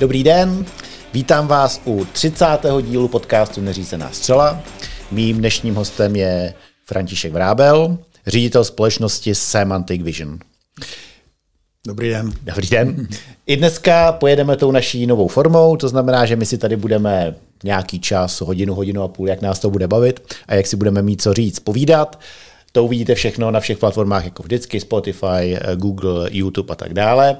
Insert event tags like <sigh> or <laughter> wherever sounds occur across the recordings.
Dobrý den, vítám vás u 30. dílu podcastu Neřízená střela. Mým dnešním hostem je František Vrábel, ředitel společnosti Semantic Vision. Dobrý den. Dobrý den. I dneska pojedeme tou naší novou formou, to znamená, že my si tady budeme nějaký čas, hodinu, hodinu a půl, jak nás to bude bavit a jak si budeme mít co říct, povídat. To uvidíte všechno na všech platformách, jako vždycky, Spotify, Google, YouTube a tak dále.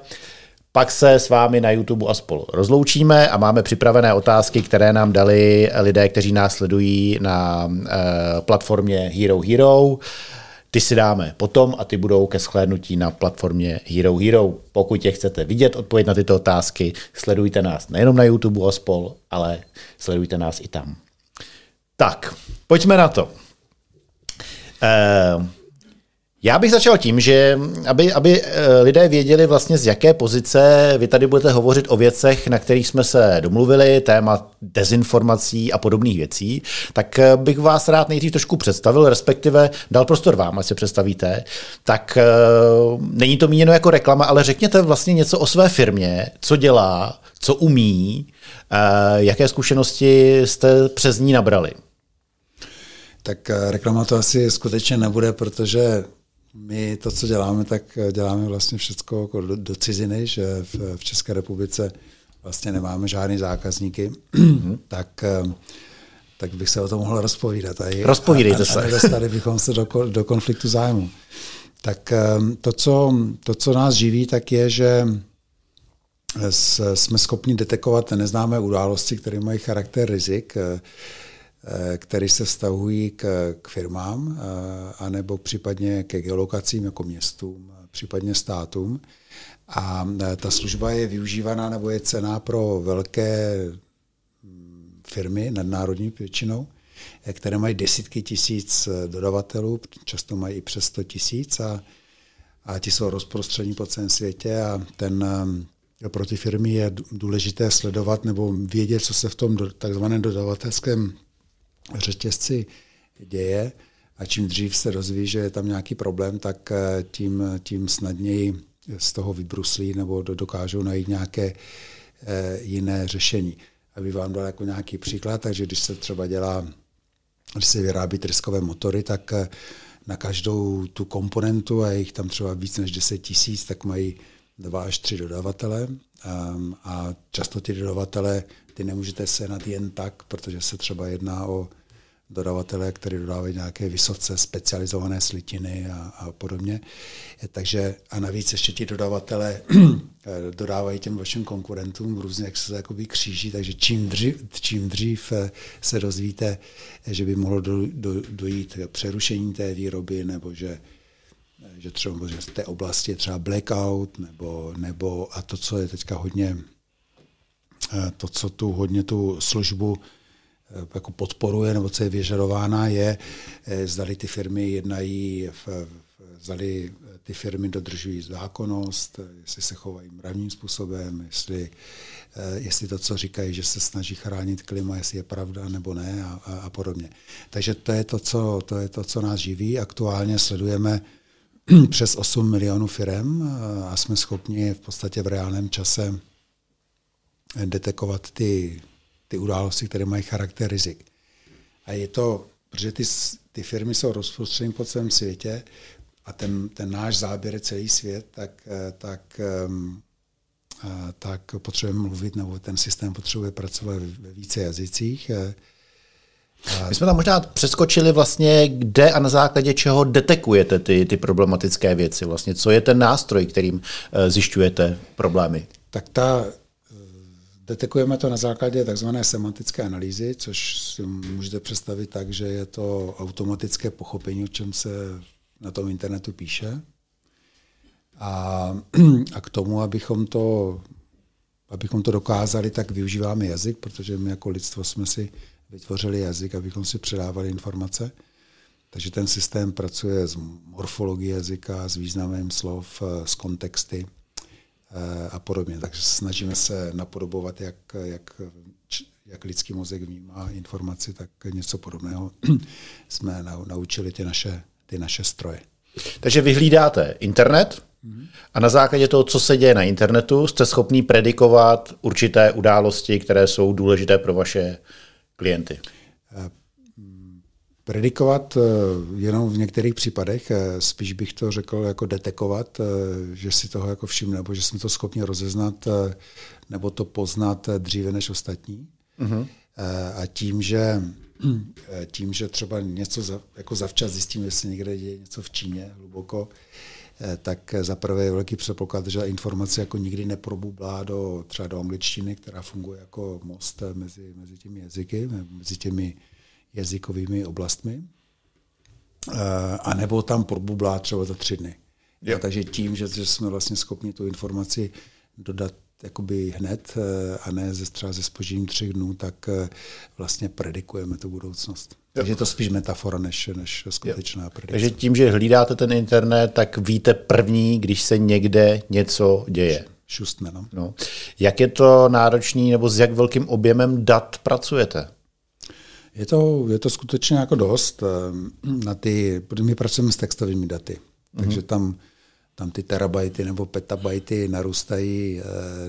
Pak se s vámi na YouTube a spolu rozloučíme a máme připravené otázky, které nám dali lidé, kteří nás sledují na uh, platformě Hero Hero. Ty si dáme potom a ty budou ke shlédnutí na platformě Hero Hero. Pokud je chcete vidět odpověď na tyto otázky, sledujte nás nejenom na YouTube a spol, ale sledujte nás i tam. Tak, pojďme na to. Uh, já bych začal tím, že aby, aby eh, lidé věděli vlastně z jaké pozice vy tady budete hovořit o věcech, na kterých jsme se domluvili, téma dezinformací a podobných věcí, tak eh, bych vás rád nejdřív trošku představil, respektive dal prostor vám, ať se představíte. Tak eh, není to míněno jako reklama, ale řekněte vlastně něco o své firmě, co dělá, co umí, jaké zkušenosti jste přes ní nabrali. Tak reklama to asi skutečně nebude, protože my to, co děláme, tak děláme vlastně všechno jako do, do ciziny, že v, v České republice vlastně nemáme žádný zákazníky, mm-hmm. <clears throat> tak, tak bych se o tom mohl rozpovídat. A, Rozpovídejte a, se. A nedostali bychom se do, do konfliktu zájmu. Tak to co, to, co nás živí, tak je, že jsme schopni detekovat neznámé události, které mají charakter rizik, Eh, které se vztahují k, k firmám, eh, anebo případně ke geolokacím jako městům, případně státům. A eh, ta služba je využívaná nebo je cená pro velké hm, firmy, nadnárodní většinou, které mají desítky tisíc dodavatelů, často mají i přes 100 tisíc a, a ti jsou rozprostření po celém světě a ten pro ty firmy je důležité sledovat nebo vědět, co se v tom takzvaném dodavatelském řetězci děje a čím dřív se dozví, že je tam nějaký problém, tak eh, tím, tím snadněji z toho vybruslí nebo dokážou najít nějaké eh, jiné řešení. Aby vám dal jako nějaký příklad, takže když se třeba dělá, když se vyrábí tryskové motory, tak eh, na každou tu komponentu, a jich tam třeba víc než 10 tisíc, tak mají dva až tři dodavatele um, a často ty dodavatele ty nemůžete sehnat jen tak, protože se třeba jedná o dodavatele, které dodávají nějaké vysoce specializované slitiny a, a podobně. Takže a navíc ještě ti dodavatele <clears throat> dodávají těm vašim konkurentům různě, jak se to jakoby kříží, takže čím dřív, čím dřív eh, se dozvíte, že by mohlo do, do, dojít k přerušení té výroby, nebo že že třeba že z té oblasti je třeba blackout, nebo, nebo a to, co je teďka hodně, eh, to, co tu hodně tu službu Eh, jako podporuje nebo co je vyžadována, je, eh, zdali ty firmy jednají, v, zdali ty firmy dodržují zákonnost, jestli se chovají mravním způsobem, jestli, eh, jestli to, co říkají, že se snaží chránit klima, jestli je pravda nebo ne a, a, a podobně. Takže to je to, co, to je to, co nás živí. Aktuálně sledujeme <clears throat> přes 8 milionů firm a jsme schopni v podstatě v reálném čase detekovat ty ty události, které mají charakter rizik. A je to, protože ty, ty firmy jsou rozprostřeny po celém světě a ten, ten náš záběr je celý svět, tak, eh, tak, ehm, tak potřebujeme mluvit, nebo ten systém potřebuje pracovat ve více jazycích. Eh, My jsme tam možná přeskočili vlastně, kde a na základě čeho detekujete ty, ty problematické věci. Vlastně, co je ten nástroj, kterým eh, zjišťujete problémy? Tak ta, Detekujeme to na základě tzv. semantické analýzy, což si můžete představit tak, že je to automatické pochopení, o čem se na tom internetu píše. A, <clears throat> a k tomu, abychom to, abychom to dokázali, tak využíváme jazyk, protože my jako lidstvo jsme si vytvořili jazyk, abychom si předávali informace. Takže ten systém pracuje s morfologií jazyka, s významem slov, s kontexty a podobně. Takže snažíme se napodobovat, jak, jak, jak lidský mozek vnímá informaci, tak něco podobného <clears throat> jsme naučili ty naše, ty naše stroje. Takže vyhlídáte internet mm-hmm. A na základě toho, co se děje na internetu, jste schopný predikovat určité události, které jsou důležité pro vaše klienty. Predikovat eh, jenom v některých případech, eh, spíš bych to řekl jako detekovat, eh, že si toho jako všimne, nebo že jsme to schopni rozeznat nebo to poznat dříve než ostatní. Uh-huh. A tím, že tím, že třeba něco za, jako zavčas zjistím, jestli někde je něco v Číně hluboko, tak zaprvé je velký předpoklad, že informace jako nikdy neprobublá do třeba do angličtiny, která funguje jako most mezi, mezi těmi jazyky, mezi těmi jazykovými oblastmi, eh, a nebo tam probublá třeba za tři dny. Jo. takže tím, že, že jsme vlastně schopni tu informaci dodat jakoby hned eh, a ne ze, třeba ze spožením třech dnů, tak eh, vlastně predikujeme tu budoucnost. Jo. Takže je to spíš metafora než, než skutečná jo. predikce. Takže tím, že hlídáte ten internet, tak víte první, když se někde něco děje. Šustne, no. no. Jak je to náročný, nebo s jak velkým objemem dat pracujete? Je to, je to skutečně jako dost. Eh, na ty, protože my pracujeme s textovými daty, mm-hmm. takže tam, tam ty terabajty nebo petabajty narůstají, eh,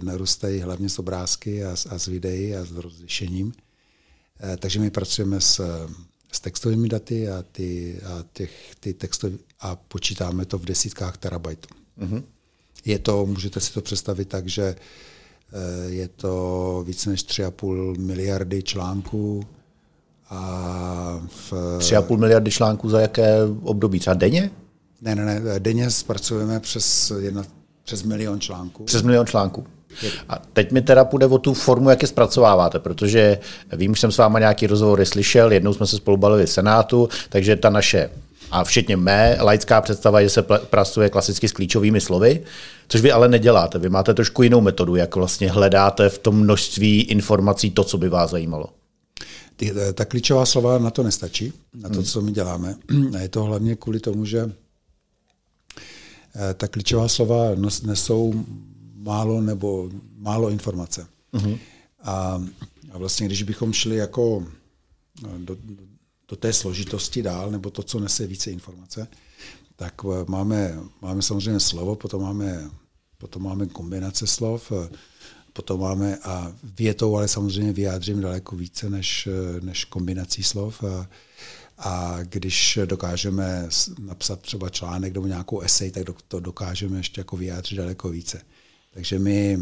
narůstají hlavně s obrázky a, a s videí a s rozlišením. Eh, takže my pracujeme s, s textovými daty a, ty, a, těch, ty textový, a počítáme to v desítkách terabajtů. Mm-hmm. Je to, můžete si to představit tak, že je to více než 3,5 miliardy článků, v... 3,5 miliardy článků za jaké období? Třeba denně? Ne, ne, ne. Denně zpracujeme přes, jedna, přes milion článků. Přes milion článků. A teď mi teda půjde o tu formu, jak je zpracováváte, protože vím, že jsem s váma nějaký rozhovory slyšel, jednou jsme se spolu bavili v Senátu, takže ta naše a všetně mé laická představa, je, že se pracuje klasicky s klíčovými slovy, což vy ale neděláte. Vy máte trošku jinou metodu, jak vlastně hledáte v tom množství informací to, co by vás zajímalo. Ty, eh, ta klíčová slova na to nestačí, na to, hmm. co my děláme. A je to hlavně kvůli tomu, že eh, ta klíčová slova nesou málo nebo málo informace. Uh-huh. A, a vlastně, když bychom šli jako eh, do, do té složitosti dál, nebo to, co nese více informace, tak máme, máme samozřejmě slovo, potom máme, potom máme kombinace slov, Potom máme a větou, ale samozřejmě vyjádřím daleko více než, než kombinací slov. A, a když dokážeme napsat třeba článek nebo nějakou esej, tak to dokážeme ještě jako vyjádřit daleko více. Takže my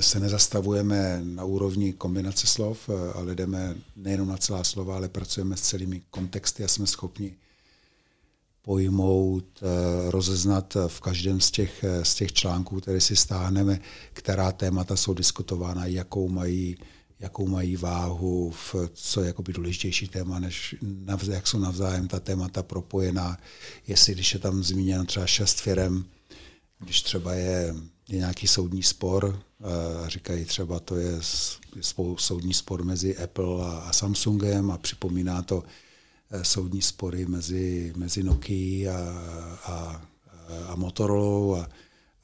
se nezastavujeme na úrovni kombinace slov, ale jdeme nejenom na celá slova, ale pracujeme s celými kontexty a jsme schopni pojmout, eh, rozeznat v každém z těch, eh, z těch článků, které si stáhneme, která témata jsou diskutována, jakou mají, jakou mají váhu, v, co je důležitější téma, než jak jsou navzájem ta témata propojená, jestli když je tam zmíněno třeba šest firm, když třeba je, je nějaký soudní spor, eh, říkají třeba, to je soudní spor mezi Apple a, a Samsungem a připomíná to soudní spory mezi, mezi Nokia a, a, a Motorola a,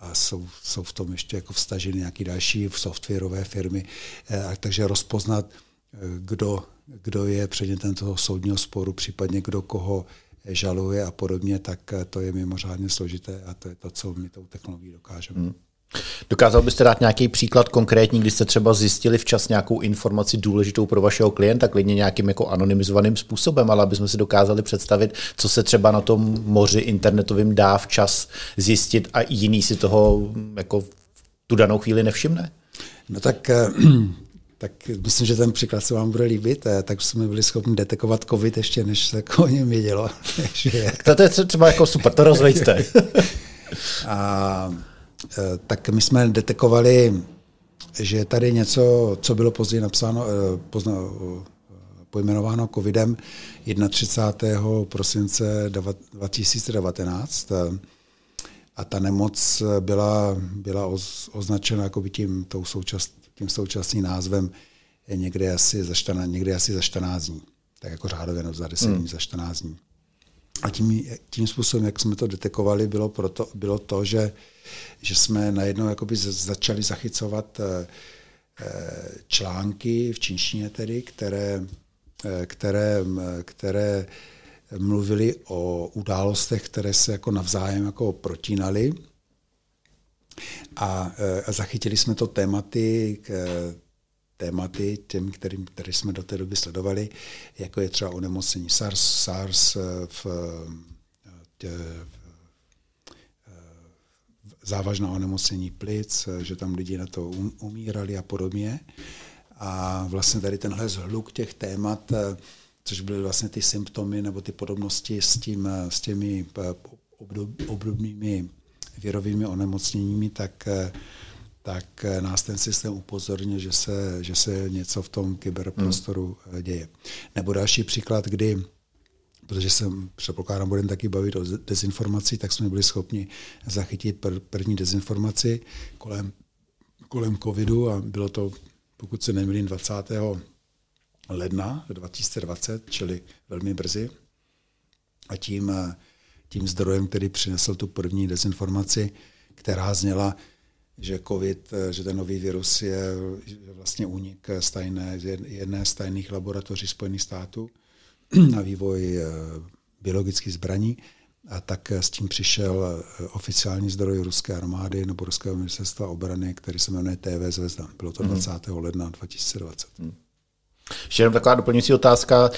a jsou, jsou v tom ještě jako vstaženy nějaké další softwarové firmy. Eh, takže rozpoznat, eh, kdo, kdo je předmětem toho soudního sporu, případně kdo koho žaluje a podobně, tak to je mimořádně složité a to je to, co my tou technologií dokážeme. Hmm. Dokázal byste dát nějaký příklad konkrétní, kdy jste třeba zjistili včas nějakou informaci důležitou pro vašeho klienta, klidně nějakým jako anonymizovaným způsobem, ale aby jsme si dokázali představit, co se třeba na tom moři internetovým dá včas zjistit a jiný si toho jako tu danou chvíli nevšimne? No tak eh, <clears throat> tak myslím, že ten příklad se vám bude líbit, eh, tak jsme byli schopni detekovat COVID ještě, než se o něm vědělo. <laughs> to je třeba jako super, to rozvejte. <laughs> a tak my jsme detekovali, že je tady něco, co bylo později napsáno, eh, pozna, eh, pojmenováno covidem 31. prosince 2019 a ta nemoc byla, byla označena jako tím, tou součas, tím současným názvem někde asi, za 14, někde asi za 14 dní. Tak jako řádově no, za 10 hmm. dní, za 14 dní. A tím, tím způsobem, jak jsme to detekovali, bylo, proto, bylo to, že, že jsme najednou jakoby začali zachycovat eh, eh, články v čínštině tedy, které, eh, které, které mluvili o událostech, které se jako navzájem jako protínaly. A, a zachytili jsme to tématy, tématy těm, kterým, které jsme do té doby sledovali, jako je třeba onemocnění SARS, SARS v, tě, závažná onemocnění plic, že tam lidi na to um, umírali a podobně. A vlastně tady tenhle zhluk těch témat, což byly vlastně ty symptomy nebo ty podobnosti s, tím, s těmi obdobnými virovými onemocněními, tak, tak nás ten systém upozorně, že se, že se něco v tom kyberprostoru hmm. děje. Nebo další příklad, kdy protože jsem předpokládám, budeme taky bavit o dezinformaci, tak jsme byli schopni zachytit první dezinformaci kolem, kolem covidu a bylo to, pokud se nemýlím, 20. ledna 2020, čili velmi brzy. A tím, tím zdrojem, který přinesl tu první dezinformaci, která zněla, že COVID, že ten nový virus je vlastně únik z tajné, jedné z tajných laboratoří Spojených států, <clears throat> na vývoj eh, biologických zbraní, a tak s tím přišel eh, oficiální zdroj ruské armády nebo ruského ministerstva obrany, který se jmenuje TV Zvezda. Bylo to 20. Mm. ledna 2020. Mm. Ještě jenom taková doplňující otázka.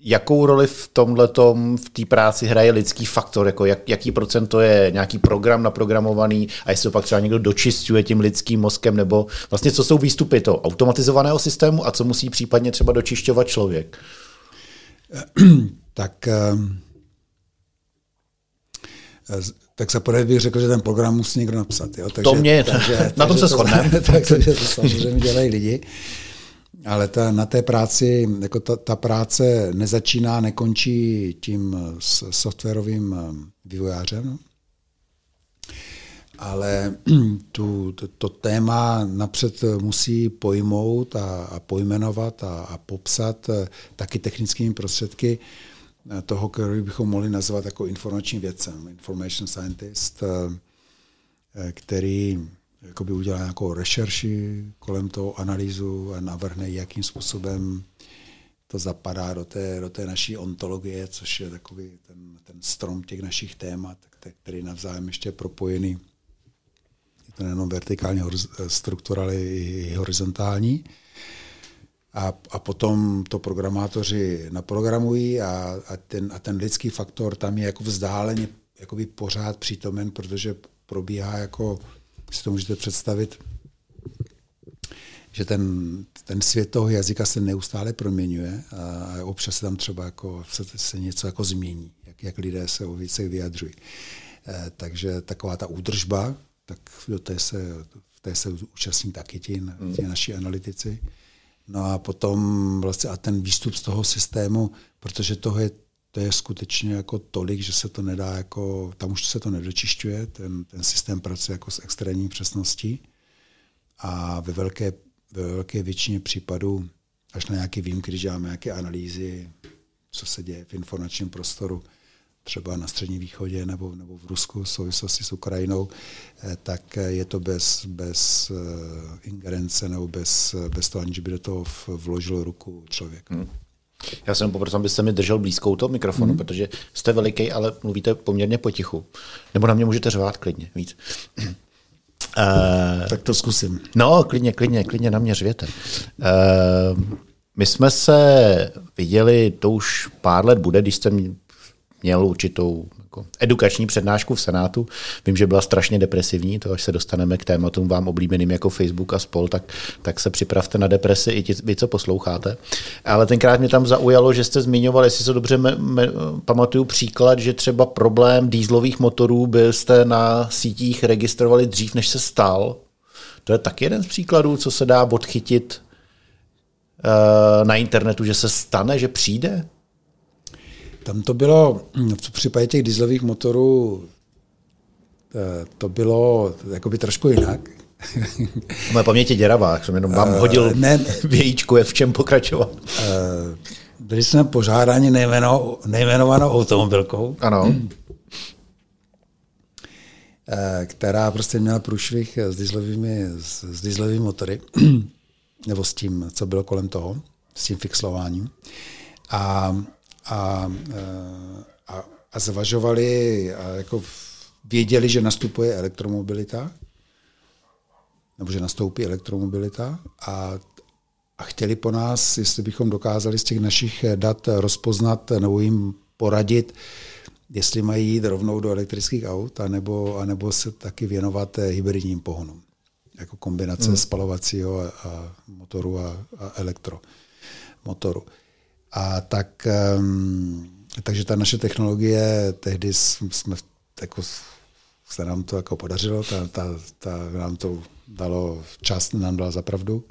Eh, jakou roli v tomhle v té práci hraje lidský faktor? Jako jak, jaký procent to je nějaký program naprogramovaný a jestli to pak třeba někdo dočistuje tím lidským mozkem, nebo vlastně co jsou výstupy toho automatizovaného systému a co musí případně třeba dočišťovat člověk? <clears throat> tak ehm, tak za prvé bych řekl, že ten program musí někdo napsat. Jo? Takže, to mě, takže, <laughs> na tom se shodneme. <laughs> takže to samozřejmě dělají lidi ale ta, na té práci, jako ta, ta práce nezačíná, nekončí tím softwarovým eh, vývojářem, ale <clears throat> tu, to, to téma napřed musí pojmout a, a pojmenovat a, a popsat eh, taky technickými prostředky eh, toho, který bychom mohli nazvat jako informační vědcem, information scientist, který jakoby udělá nějakou rešerši kolem toho analýzu a navrhne, jakým způsobem to zapadá do té, do té naší ontologie, což je takový ten, ten strom těch našich témat, který navzájem ještě propojený. Je to nejenom vertikální struktura, ale i horizontální. A, a potom to programátoři naprogramují a, a, ten, a ten lidský faktor tam je jako vzdáleně jakoby pořád přítomen, protože probíhá jako si to můžete představit, že ten, ten svět toho jazyka se neustále proměňuje a občas se tam třeba jako, se, se něco jako změní, jak, jak lidé se o věcech vyjadřují. E, takže taková ta údržba, tak do té se, v té se účastní taky ti, ti naši analytici. No a potom vlastně a ten výstup z toho systému, protože toho je to je skutečně jako tolik, že se to nedá jako, tam už se to nedočišťuje, ten, ten systém pracuje jako s extrémní přesností a ve velké, ve velké většině případů, až na nějaké výjimky, když děláme nějaké analýzy, co se děje v informačním prostoru, třeba na Středním východě nebo, nebo v Rusku v souvislosti s Ukrajinou, eh, tak je to bez, bez eh, ingerence nebo bez, bez toho, aniž by do toho vložil ruku člověk. Hmm. Já jsem poprosil, abyste mi držel blízkou toho mikrofonu, mm. protože jste veliký, ale mluvíte poměrně potichu. Nebo na mě můžete řvát klidně víc. Uh, <clears throat> tak to zkusím. No, klidně, klidně, klidně na mě řvěte. Uh, my jsme se viděli, to už pár let bude, když jste měl určitou jako edukační přednášku v Senátu. Vím, že byla strašně depresivní, to až se dostaneme k tématům vám oblíbeným jako Facebook a spol, tak, tak se připravte na depresi i ti, vy, co posloucháte. Ale tenkrát mě tam zaujalo, že jste zmiňoval, jestli se dobře me, me, pamatuju příklad, že třeba problém dýzlových motorů byste na sítích registrovali dřív, než se stal. To je taky jeden z příkladů, co se dá odchytit uh, na internetu, že se stane, že přijde? Tam to bylo, v případě těch dieselových motorů, eh, to bylo jakoby trošku jinak. Moje paměť je děravá, jsem jenom vám eh, hodil uh, ne, <laughs> vějíčku, je v čem pokračovat. Uh, byli jsme požádáni nejmeno, nejmenovanou automobilkou. Ano. která prostě měla průšvih s dieselovými, s, s dieselovými motory, <clears throat> nebo s tím, co bylo kolem toho, s tím fixlováním. A a, a, a zvažovali a jako věděli, že nastupuje elektromobilita, nebo že nastoupí elektromobilita a, a chtěli po nás, jestli bychom dokázali z těch našich dat rozpoznat nebo jim poradit, jestli mají jít rovnou do elektrických aut, anebo, anebo se taky věnovat hybridním pohonům. Jako kombinace hmm. spalovacího a, a motoru a, a elektromotoru. A tak, takže ta naše technologie, tehdy jsme jako se nám to jako podařilo, ta, ta, ta nám to dalo čas, nám dala zapravdu.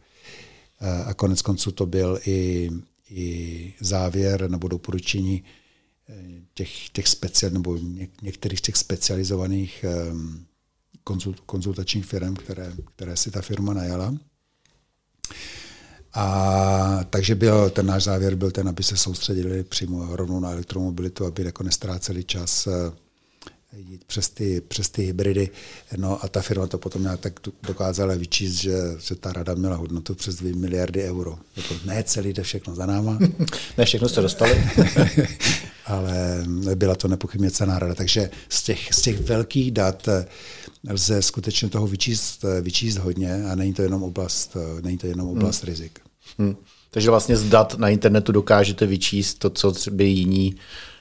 A konec konců to byl i, i závěr nebo doporučení eh, těch, těch speciál, nebo něk, některých těch specializovaných um, konzult, konzultačních firm, které, které si ta firma najala. A takže byl, ten náš závěr byl ten, aby se soustředili přímo rovnou na elektromobilitu, aby jako nestráceli čas uh, jít přes ty, přes ty hybridy. No a ta firma to potom nějak tak dokázala vyčíst, že, že ta rada měla hodnotu přes 2 miliardy euro. Jako ne celý jde všechno za náma. <laughs> ne všechno jste dostali. <laughs> Ale byla to nepochybně cená rada. Takže z těch, z těch velkých dat lze skutečně toho vyčíst, vyčíst hodně a není to jenom oblast, není to jenom oblast hmm. rizik. Hmm. Takže vlastně z dat na internetu dokážete vyčíst to, co by jiní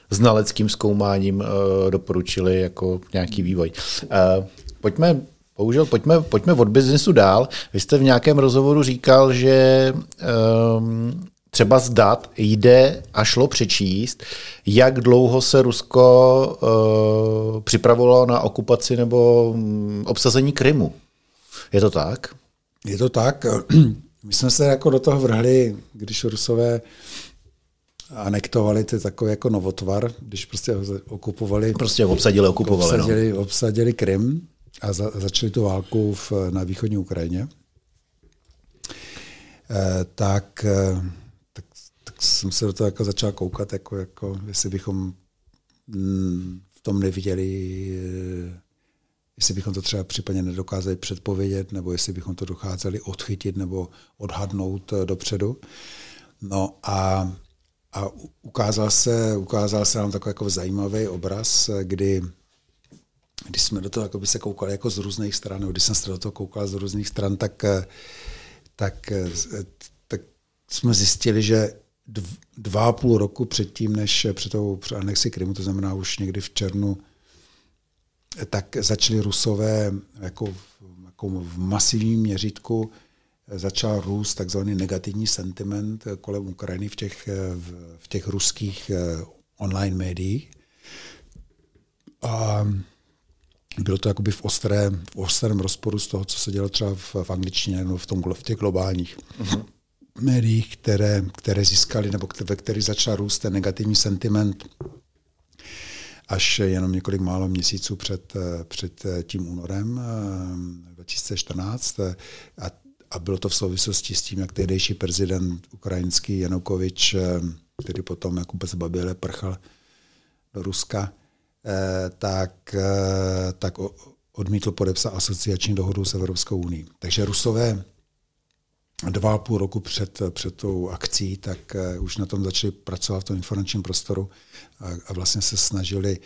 znaleckým zkoumáním uh, doporučili jako nějaký vývoj. Uh, pojďme Bohužel, pojďme, pojďme od biznesu dál. Vy jste v nějakém rozhovoru říkal, že um, třeba z dat jde a šlo přečíst, jak dlouho se Rusko uh, připravovalo na okupaci nebo um, obsazení Krymu. Je to tak? Je to tak. <clears throat> My jsme se jako do toho vrhli, když Rusové anektovali, to je takový jako novotvar, když prostě okupovali. Prostě obsadili, okupovali. No. Obsadili, no. obsadili Krym a za, začali tu válku v, na východní Ukrajině. E, tak, e, tak jsem se do toho jako začal koukat, jako, jako jestli bychom mm, v tom neviděli, e, jestli bychom to třeba případně nedokázali předpovědět, nebo jestli bychom to dokázali odchytit nebo odhadnout dopředu. No a a ukázal se, ukázal se nám takový jako zajímavý obraz, kdy když jsme do toho jako by se koukali jako z různých stran, nebo když jsem se do toho koukal z různých stran, tak, tak, tak jsme zjistili, že dva a půl roku předtím, než před tou anexi Krymu, to znamená už někdy v červnu, tak začali Rusové jako, jako v masivním měřítku začal růst takzvaný negativní sentiment kolem Ukrajiny v těch, v těch ruských eh, online médiích. A bylo to jakoby v, ostré, v ostrém rozporu s toho, co se dělo třeba v, v angličtině nebo v, tom, v těch globálních uh-huh. Médiích, které, které získali, nebo ve kterých začal růst ten negativní sentiment až jenom několik málo měsíců před, eh, před tím únorem 2014. Eh, a a bylo to v souvislosti s tím, jak tehdejší prezident ukrajinský Janukovič, eh, který potom jako bez baběle prchal do Ruska, eh, tak, eh, tak odmítl podepsat asociační dohodu s Evropskou unii. Takže Rusové dva a půl roku před, před tou akcí, tak už na tom začali pracovat v tom informačním prostoru a, a vlastně se snažili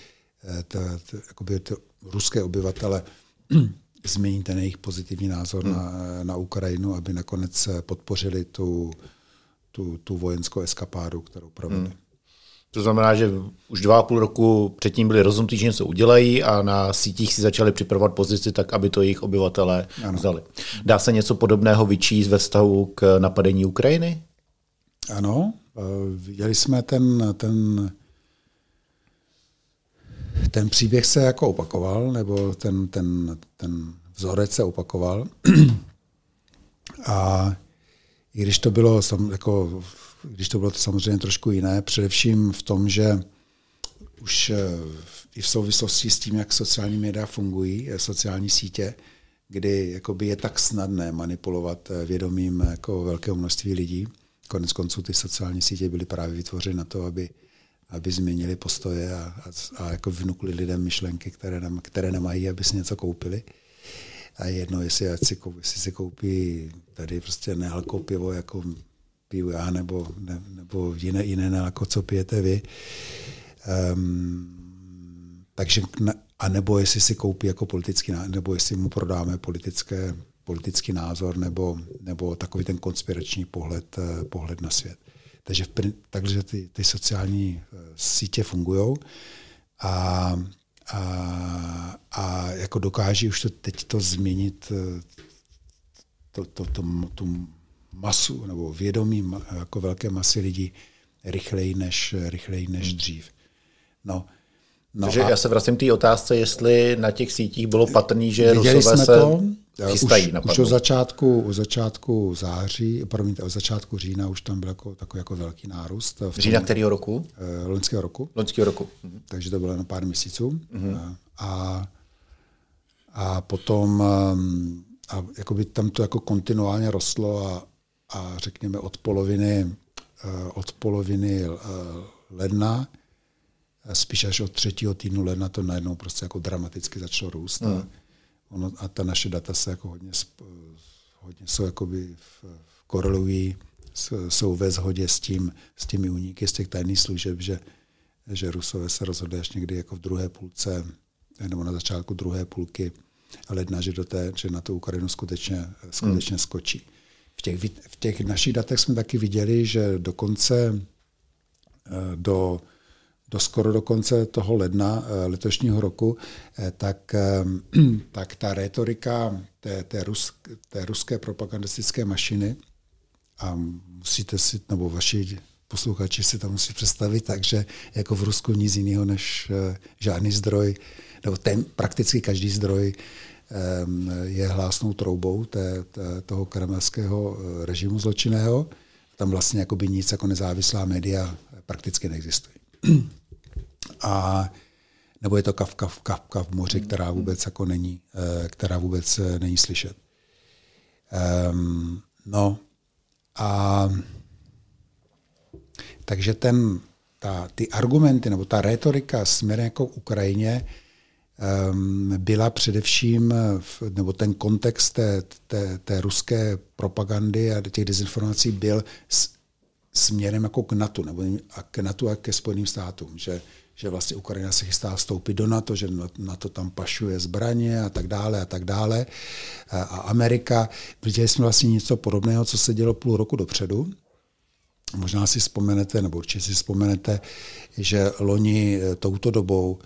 to, to, jakoby to ruské obyvatele <clears throat> změní ten jejich pozitivní názor hmm. na, na Ukrajinu, aby nakonec podpořili tu, tu, tu vojenskou eskapádu, kterou provedli. Hmm. To znamená, že už dva a půl roku předtím byli rozhodnutí, že něco udělají a na sítích si začali připravovat pozici tak, aby to jejich obyvatelé ano. vzali. Dá se něco podobného vyčíst ve vztahu k napadení Ukrajiny? Ano, eh, viděli jsme ten, ten ten příběh se jako opakoval, nebo ten, ten, ten vzorec se opakoval. <clears throat> A i když to bylo, jako, když to bylo to samozřejmě trošku jiné, především v tom, že už eh, i v souvislosti s tím, jak sociální média fungují, eh, sociální sítě, kdy jakoby je tak snadné manipulovat eh, vědomím jako velkého množství lidí. Konec konců ty sociální sítě byly právě vytvořeny na to, aby aby změnili postoje a, a, a jako vnukli lidem myšlenky, které, nem, které nemají, aby si něco koupili. A jedno, jestli, si, jestli si koupí tady prostě nealko pivo, jako piju já, nebo, ne, nebo jiné, jiné nealko, co pijete vy. Um, takže, a nebo jestli si koupí jako politický, nebo jestli mu prodáme politické, politický názor, nebo, nebo takový ten konspirační pohled, eh, pohled na svět. Takže, takže ty, ty sociální eh, sítě fungují a, a, a jako dokáží už to teď to změnit eh, to, to, to, tu masu nebo vědomí jako velké masy lidí rychleji než, rychleji než hmm. dřív. No, No Takže a... já se vracím k té otázce, jestli na těch sítích bylo patrný, že Rusové jsme se to, chystají už, už od začátku, od začátku září, promiňte, od začátku října už tam byl jako, takový jako velký nárůst. V Října kterého roku? Uh, loňského roku. Loňského roku. Mhm. Takže to bylo na pár měsíců. Mhm. A, a potom um, a jakoby tam to jako kontinuálně rostlo a, a řekněme od poloviny, uh, od poloviny uh, ledna spíš až od třetího týdnu ledna to najednou prostě jako dramaticky začalo růst. Mm. A, hmm. ono, a ta naše data se jako hodně, hodně jsou jakoby v, v korelují, jsou ve shodě s, tím, s těmi úniky z těch tajných služeb, že, že Rusové se rozhodli až někdy jako v druhé půlce, nebo na začátku druhé půlky ledna, že, do té, že na tu Ukrajinu skutečně, skutečně mm. skočí. V těch, v těch našich datech jsme taky viděli, že dokonce eh, do do skoro do konce toho ledna eh, letošního roku, eh, tak, <clears throat> tak ta retorika té, té, rusk, té ruské propagandistické mašiny, a musíte si, nebo vaši posluchači si to musí představit tak, že jako v Rusku nic jiného než žádný zdroj, nebo ten, prakticky každý zdroj je hlásnou troubou té, té, toho kremelského režimu zločinného. Tam vlastně jakoby nic jako nezávislá média prakticky neexistuje a nebo je to kavka, kavka v moři, která vůbec jako není, eh, která vůbec eh, není slyšet. Um, no a takže ten, ta, ty argumenty nebo ta retorika směrem jako k Ukrajině byla především, v, nebo ten kontext té, té, té ruské propagandy a těch dezinformací byl s, směrem jako k NATO, nebo a k NATO a ke Spojeným státům, že že vlastně Ukrajina se chystá vstoupit do NATO, že na to tam pašuje zbraně a tak dále a tak dále. A Amerika, viděli jsme vlastně něco podobného, co se dělo půl roku dopředu. Možná si vzpomenete, nebo určitě si vzpomenete, že loni eh, touto dobou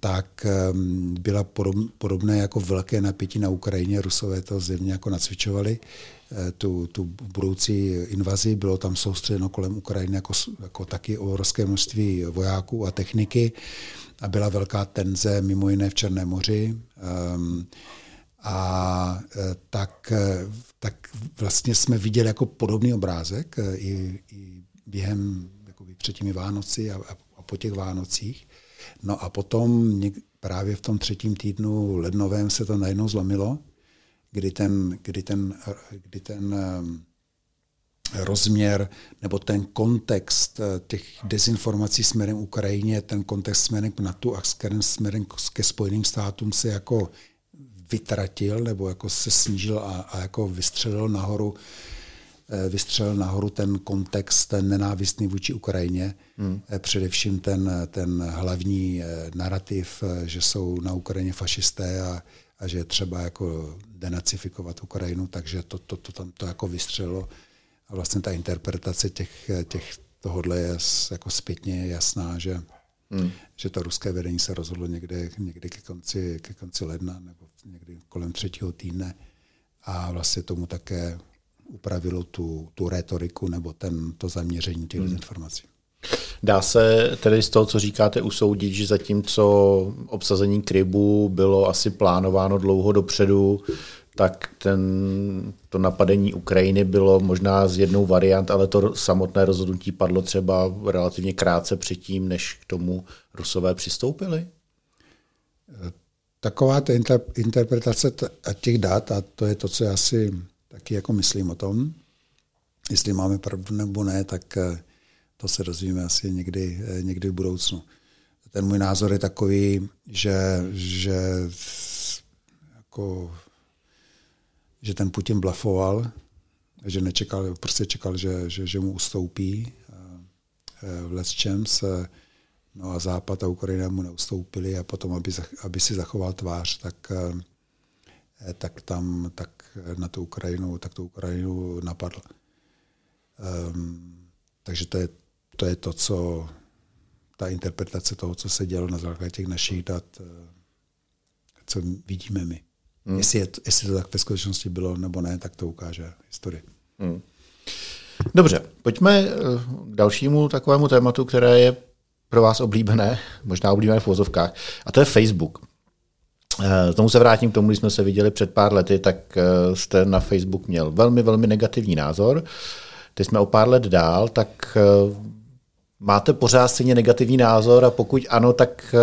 tak um, byla podobné jako velké napětí na Ukrajině. Rusové to zjevně jako nacvičovali. Eh, tu, tu budoucí invazi. Bylo tam soustředěno kolem Ukrajiny jako, jako taky o obrovské množství vojáků a techniky a byla velká tenze mimo jiné v Černém moři. Um, a eh, tak, eh, tak vlastně jsme viděli jako podobný obrázek i, i během jakoby před těmi Vánoci a, a po těch Vánocích. No a potom právě v tom třetím týdnu lednovém se to najednou zlomilo kdy ten, kdy ten, kdy ten ehm, rozměr nebo ten kontext eh, těch dezinformací směrem Ukrajině, ten kontext směrem k NATO a směrem ke Spojeným státům se jako vytratil nebo jako se snížil a, a jako vystřelil nahoru. eh, vystřelil nahoru ten kontext, ten nenávistný vůči Ukrajině, hmm. Eh, především ten, ten hlavní narrativ, že jsou na Ukrajině fašisté a, a že je třeba jako denacifikovat Ukrajinu, takže to, to, to tam to jako vystřelo. A vlastně ta interpretace těch, těch tohodle je jako zpětně jasná, že, hmm. že to ruské vedení se rozhodlo někde, někde ke, konci, ke konci ledna nebo někdy kolem třetího týdne a vlastně tomu také upravilo tu, tu retoriku nebo ten, to zaměření těch hmm. informací. Dá se tedy z toho, co říkáte, usoudit, že zatímco obsazení Krybu bylo asi plánováno dlouho dopředu, tak ten, to napadení Ukrajiny bylo možná z jednou variant, ale to samotné rozhodnutí padlo třeba relativně krátce předtím, než k tomu Rusové přistoupili? Taková ta interpretace těch dat, a to je to, co já si taky jako myslím o tom, jestli máme pravdu nebo ne, tak eh, to se dozvíme asi někdy, eh, někdy v budoucnu. Ten můj názor je takový, že, že jako že ten Putin blafoval, že nečekal, prostě čekal, že, že, že mu ustoupí eh, v Let's Champs. No a Západ a Ukrajina mu neustoupili a potom, aby, aby si zachoval tvář, tak, tak tam tak na tu Ukrajinu, tak tu Ukrajinu napadl. Um, takže to je, to je to, co ta interpretace toho, co se dělo na základě těch našich dat, co vidíme my. Hmm. Jestli, je, jestli to tak ve skutečnosti bylo nebo ne, tak to ukáže historie. Hmm. Dobře, pojďme eh, k dalšímu takovému tématu, které je pro vás oblíbené, možná oblíbené v vozovkách, a to je Facebook. Eh, tomu se vrátím k tomu, když jsme se viděli před pár lety, tak eh, jste na Facebook měl velmi, velmi negativní názor. Teď jsme o pár let dál, tak máte pořád stejně negativní názor a pokud ano, tak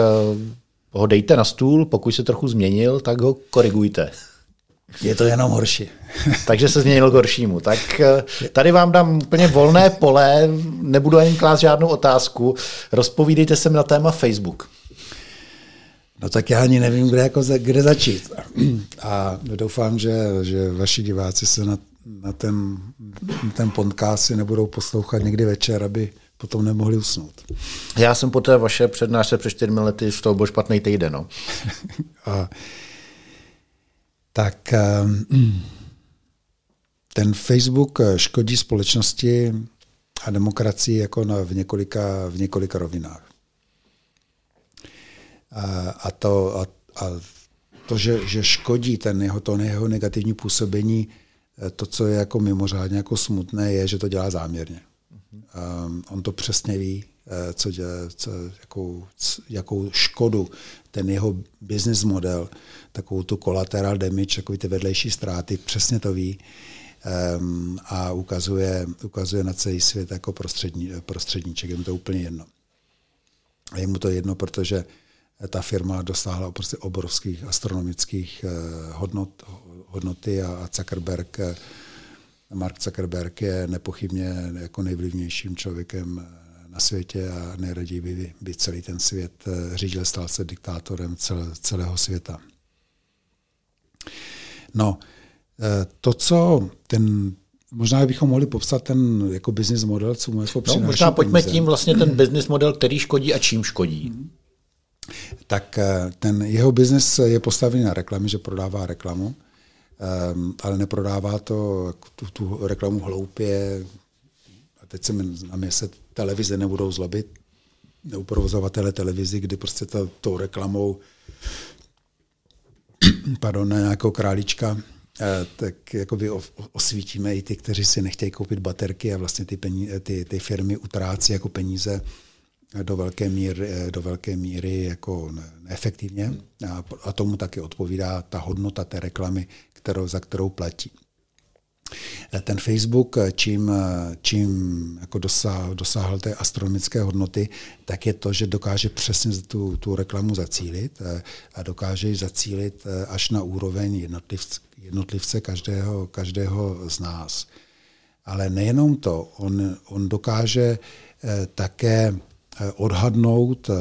ho dejte na stůl, pokud se trochu změnil, tak ho korigujte. Je to jenom horší. <laughs> Takže se změnil k horšímu. Tak eh, tady vám dám úplně volné pole, nebudu ani klást žádnou otázku. Rozpovídejte se mi na téma Facebook. No tak já ani nevím, kde, jako, kde začít. <clears throat> A doufám, že, že vaši diváci se na, na ten, ten podcast si nebudou poslouchat někdy večer, aby potom nemohli usnout. Já jsem po té vaše přednášce před čtyřmi lety z toho byl špatný týden. No. <laughs> A, tak ehm, ten Facebook škodí společnosti a demokracii jako na, v, několika, v několika rovinách. A, to, a, a to že, že škodí ten jeho, to jeho negativní působení, eh, to, co je jako mimořádně jako smutné, je, že to dělá záměrně. Um, on to přesně ví, eh, co dělá, co, jakou, jakou škodu ten jeho business model, takovou tu collateral damage, takový ty vedlejší ztráty, přesně to ví um, a ukazuje, ukazuje na celý svět jako prostřední, prostředníček. Je mu to úplně jedno. A je mu to jedno, protože ta firma dosáhla prostě obrovských astronomických uh, hodnot, hodnoty a, Zuckerberg uh, Mark Zuckerberg je nepochybně jako nejvlivnějším člověkem na světě a nejraději by, by celý ten svět eh, řídil, stal se diktátorem celé, celého světa. No, eh, to, co ten Možná bychom mohli popsat ten jako business model, co mu no, Možná pojďme peníze. tím vlastně ten business model, který škodí a čím škodí. Tak eh, ten jeho business je postavený na reklamě, že prodává reklamu. Um, ale neprodává to tu, tu reklamu hloupě. A teď se mi, na mě se televize nebudou zlobit, nebo provozovatele televizi, kdy prostě to, tou reklamou <clears throat> pardon, na nějakého králíčka, eh, tak jakoby osvítíme i ty, kteří si nechtějí koupit baterky a vlastně ty, peníze, ty, ty firmy utrácí jako peníze do velké míry, do velké míry jako neefektivně a, a tomu taky odpovídá ta hodnota té reklamy, kterou, za kterou platí. Ten Facebook, čím, čím jako dosáhl, dosáhl té astronomické hodnoty, tak je to, že dokáže přesně tu, tu reklamu zacílit a dokáže ji zacílit až na úroveň jednotlivce, jednotlivce každého, každého z nás. Ale nejenom to, on, on dokáže eh, také eh, odhadnout, eh,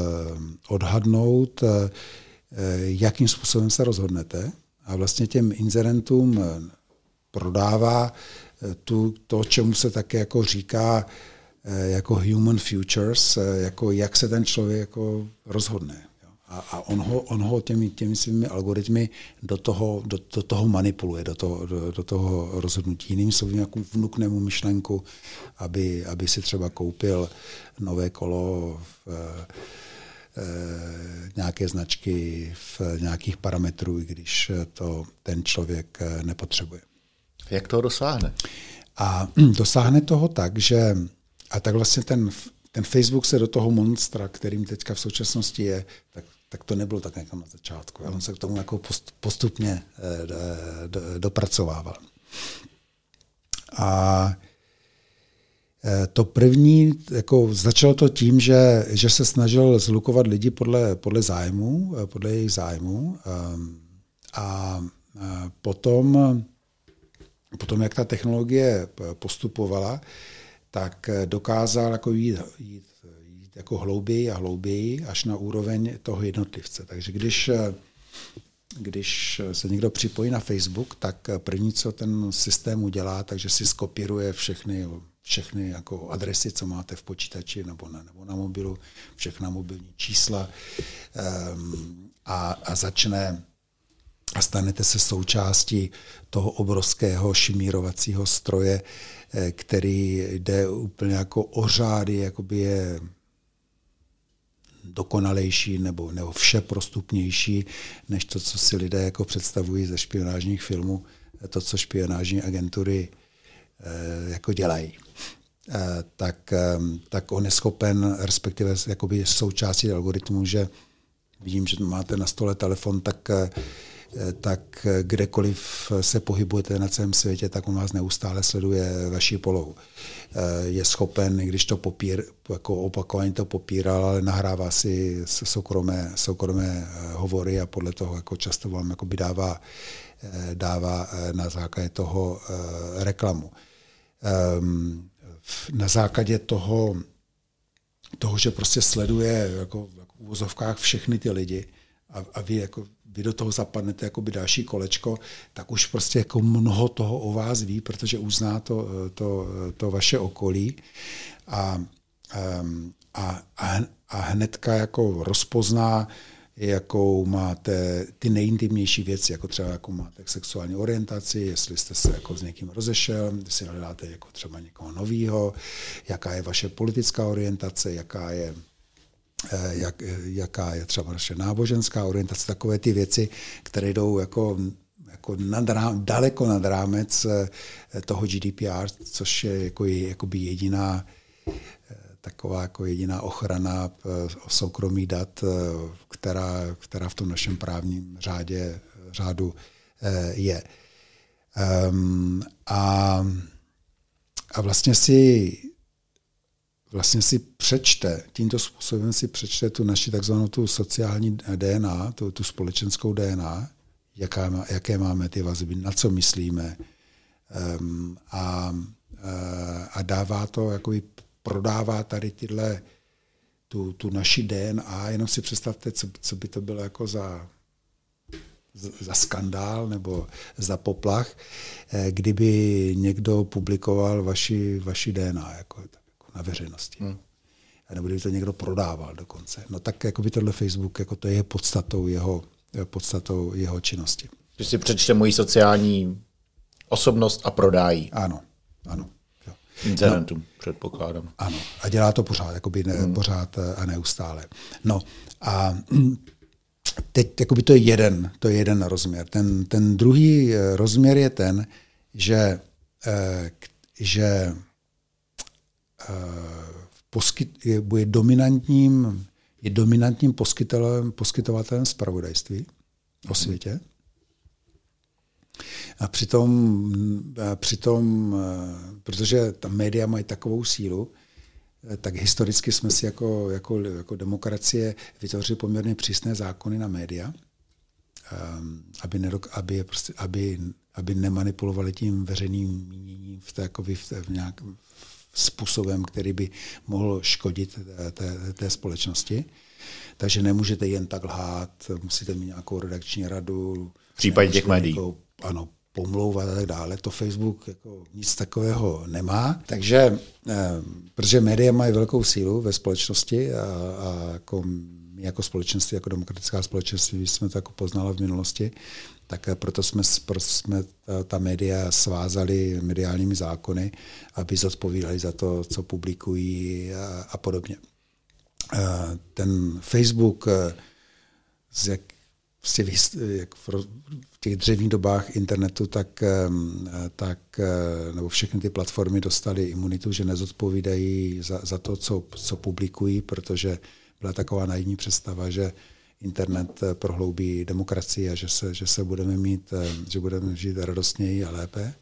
odhadnout, jakým způsobem se rozhodnete a vlastně těm inzerentům eh, prodává eh, tu, to, čemu se také jako říká eh, jako human futures, jako jak se ten člověk jako rozhodne. A, a on ho, on ho těmi, těmi svými algoritmy do toho, do, do toho manipuluje, do toho, do, do toho rozhodnutí. Jiným slovem, jako vnukne mu myšlenku, aby, aby si třeba koupil nové kolo v, Eh, nějaké značky v nějakých parametrů, i když to ten člověk eh, nepotřebuje. Jak toho dosáhne? A <clears throat> dosáhne toho tak, že a tak vlastně ten, ten Facebook se do toho monstra, kterým teďka v současnosti je, tak, tak to nebylo tak jako na začátku. On se k tomu jako postupně eh, dopracovával. A Eh, to první, jako začalo to tím, že, že se snažil zlukovat lidi podle, podle zájmu, eh, podle jejich zájmu. Ehm, a potom, potom, jak ta technologie postupovala, tak dokázal jako jít, jít, jít jako hlouběji a hlouběji až na úroveň toho jednotlivce. Takže když když se někdo připojí na Facebook, tak první, co ten systém udělá, takže si skopíruje všechny všechny jako adresy, co máte v počítači nebo na, nebo na mobilu, všechna mobilní čísla um, a, a začne a stanete se součástí toho obrovského šimírovacího stroje, eh, který jde úplně jako ořády, jakoby je dokonalejší nebo, nebo vše prostupnější, než to, co si lidé jako představují ze špionážních filmů, to, co špionážní agentury eh, jako dělají. Eh, tak, tak on je schopen, respektive jakoby součástí algoritmu, že vidím, že máte na stole telefon, tak Eh, tak kdekoliv se pohybujete na celém světě, tak on vás neustále sleduje vaši polohu. Eh, je schopen, když to popír, jako opakovaně to popíral, ale nahrává si soukromé, soukromé eh, hovory a podle toho jako často vám jako by dává, dává na základě toho reklamu. Ehm, na základě toho, toho že prostě sleduje jako v úvozovkách všechny ty lidi a, a vy jako vy do toho zapadnete jako by další kolečko, tak už prostě jako mnoho toho o vás ví, protože už zná to, to, to vaše okolí. A, a, a, a hnedka jako rozpozná, jakou máte ty nejintimnější věci, jako třeba jakou máte sexuální orientaci, jestli jste se jako s někým rozešel, jestli hledáte jako třeba někoho nového, jaká je vaše politická orientace, jaká je Eh, jak, jaká je třeba naše náboženská orientace, takové ty věci, které jdou jako, jako nad rám, daleko nad rámec eh, toho GDPR, což je jako, jakoby jediná eh, taková jako jediná ochrana soukromí dat, která, která v tom našem právním řádě, řádu je. Um, a, a vlastně si vlastně si přečte, tímto způsobem si přečte tu naši takzvanou tu sociální DNA, tu, tu společenskou DNA, jaká jaké máme ty vazby, na co myslíme um, a, uh, a dává to, jako prodává tady tyhle, tu, tu naši DNA, jenom si představte, co, co by to bylo jako za, za skandál nebo za poplach, eh, kdyby někdo publikoval vaši, vaši DNA. Jako na veřejnosti. Hmm. A nebo kdyby to někdo prodával dokonce. No tak jako by tohle Facebook, jako to je podstatou jeho, podstatou jeho činnosti. Že si přečte moji sociální osobnost a prodájí. Ano, ano. Jo. Internetu, no, předpokládám. Ano, a dělá to pořád, jakoby ne, hmm. pořád a neustále. No a <clears throat> teď jakoby to je jeden, to je jeden rozměr. Ten, ten druhý eh, rozměr je ten, že, eh, že poskyt, je, bude dominantním, je dominantním poskytovatelem, poskytovatelem zpravodajství o světě. A přitom, a přitom, protože ta média mají takovou sílu, tak historicky jsme si jako, jako, jako demokracie vytvořili poměrně přísné zákony na média, aby, nedok, aby, prostě, aby, aby nemanipulovali tím veřejným míněním v té, jako v, v, nějak, způsobem, který by mohl škodit té, té, společnosti. Takže nemůžete jen tak lhát, musíte mít nějakou redakční radu. V případě těch médií. Ano, pomlouvat a tak dále. To Facebook jako nic takového nemá. Takže, eh, protože média mají velkou sílu ve společnosti a, a jako my jako společenství, jako demokratická společenství, jsme to jako poznala v minulosti, tak proto jsme, proto jsme ta média svázali mediálními zákony, aby zodpovídali za to, co publikují a, a podobně. Ten Facebook, jak, prostě jak v těch dřevních dobách internetu, tak, tak nebo všechny ty platformy dostaly imunitu, že nezodpovídají za, za to, co, co publikují, protože byla taková naivní představa, že internet eh, prohloubí demokracii a že se, že se budeme mít, eh, že budeme žít radostněji a lépe.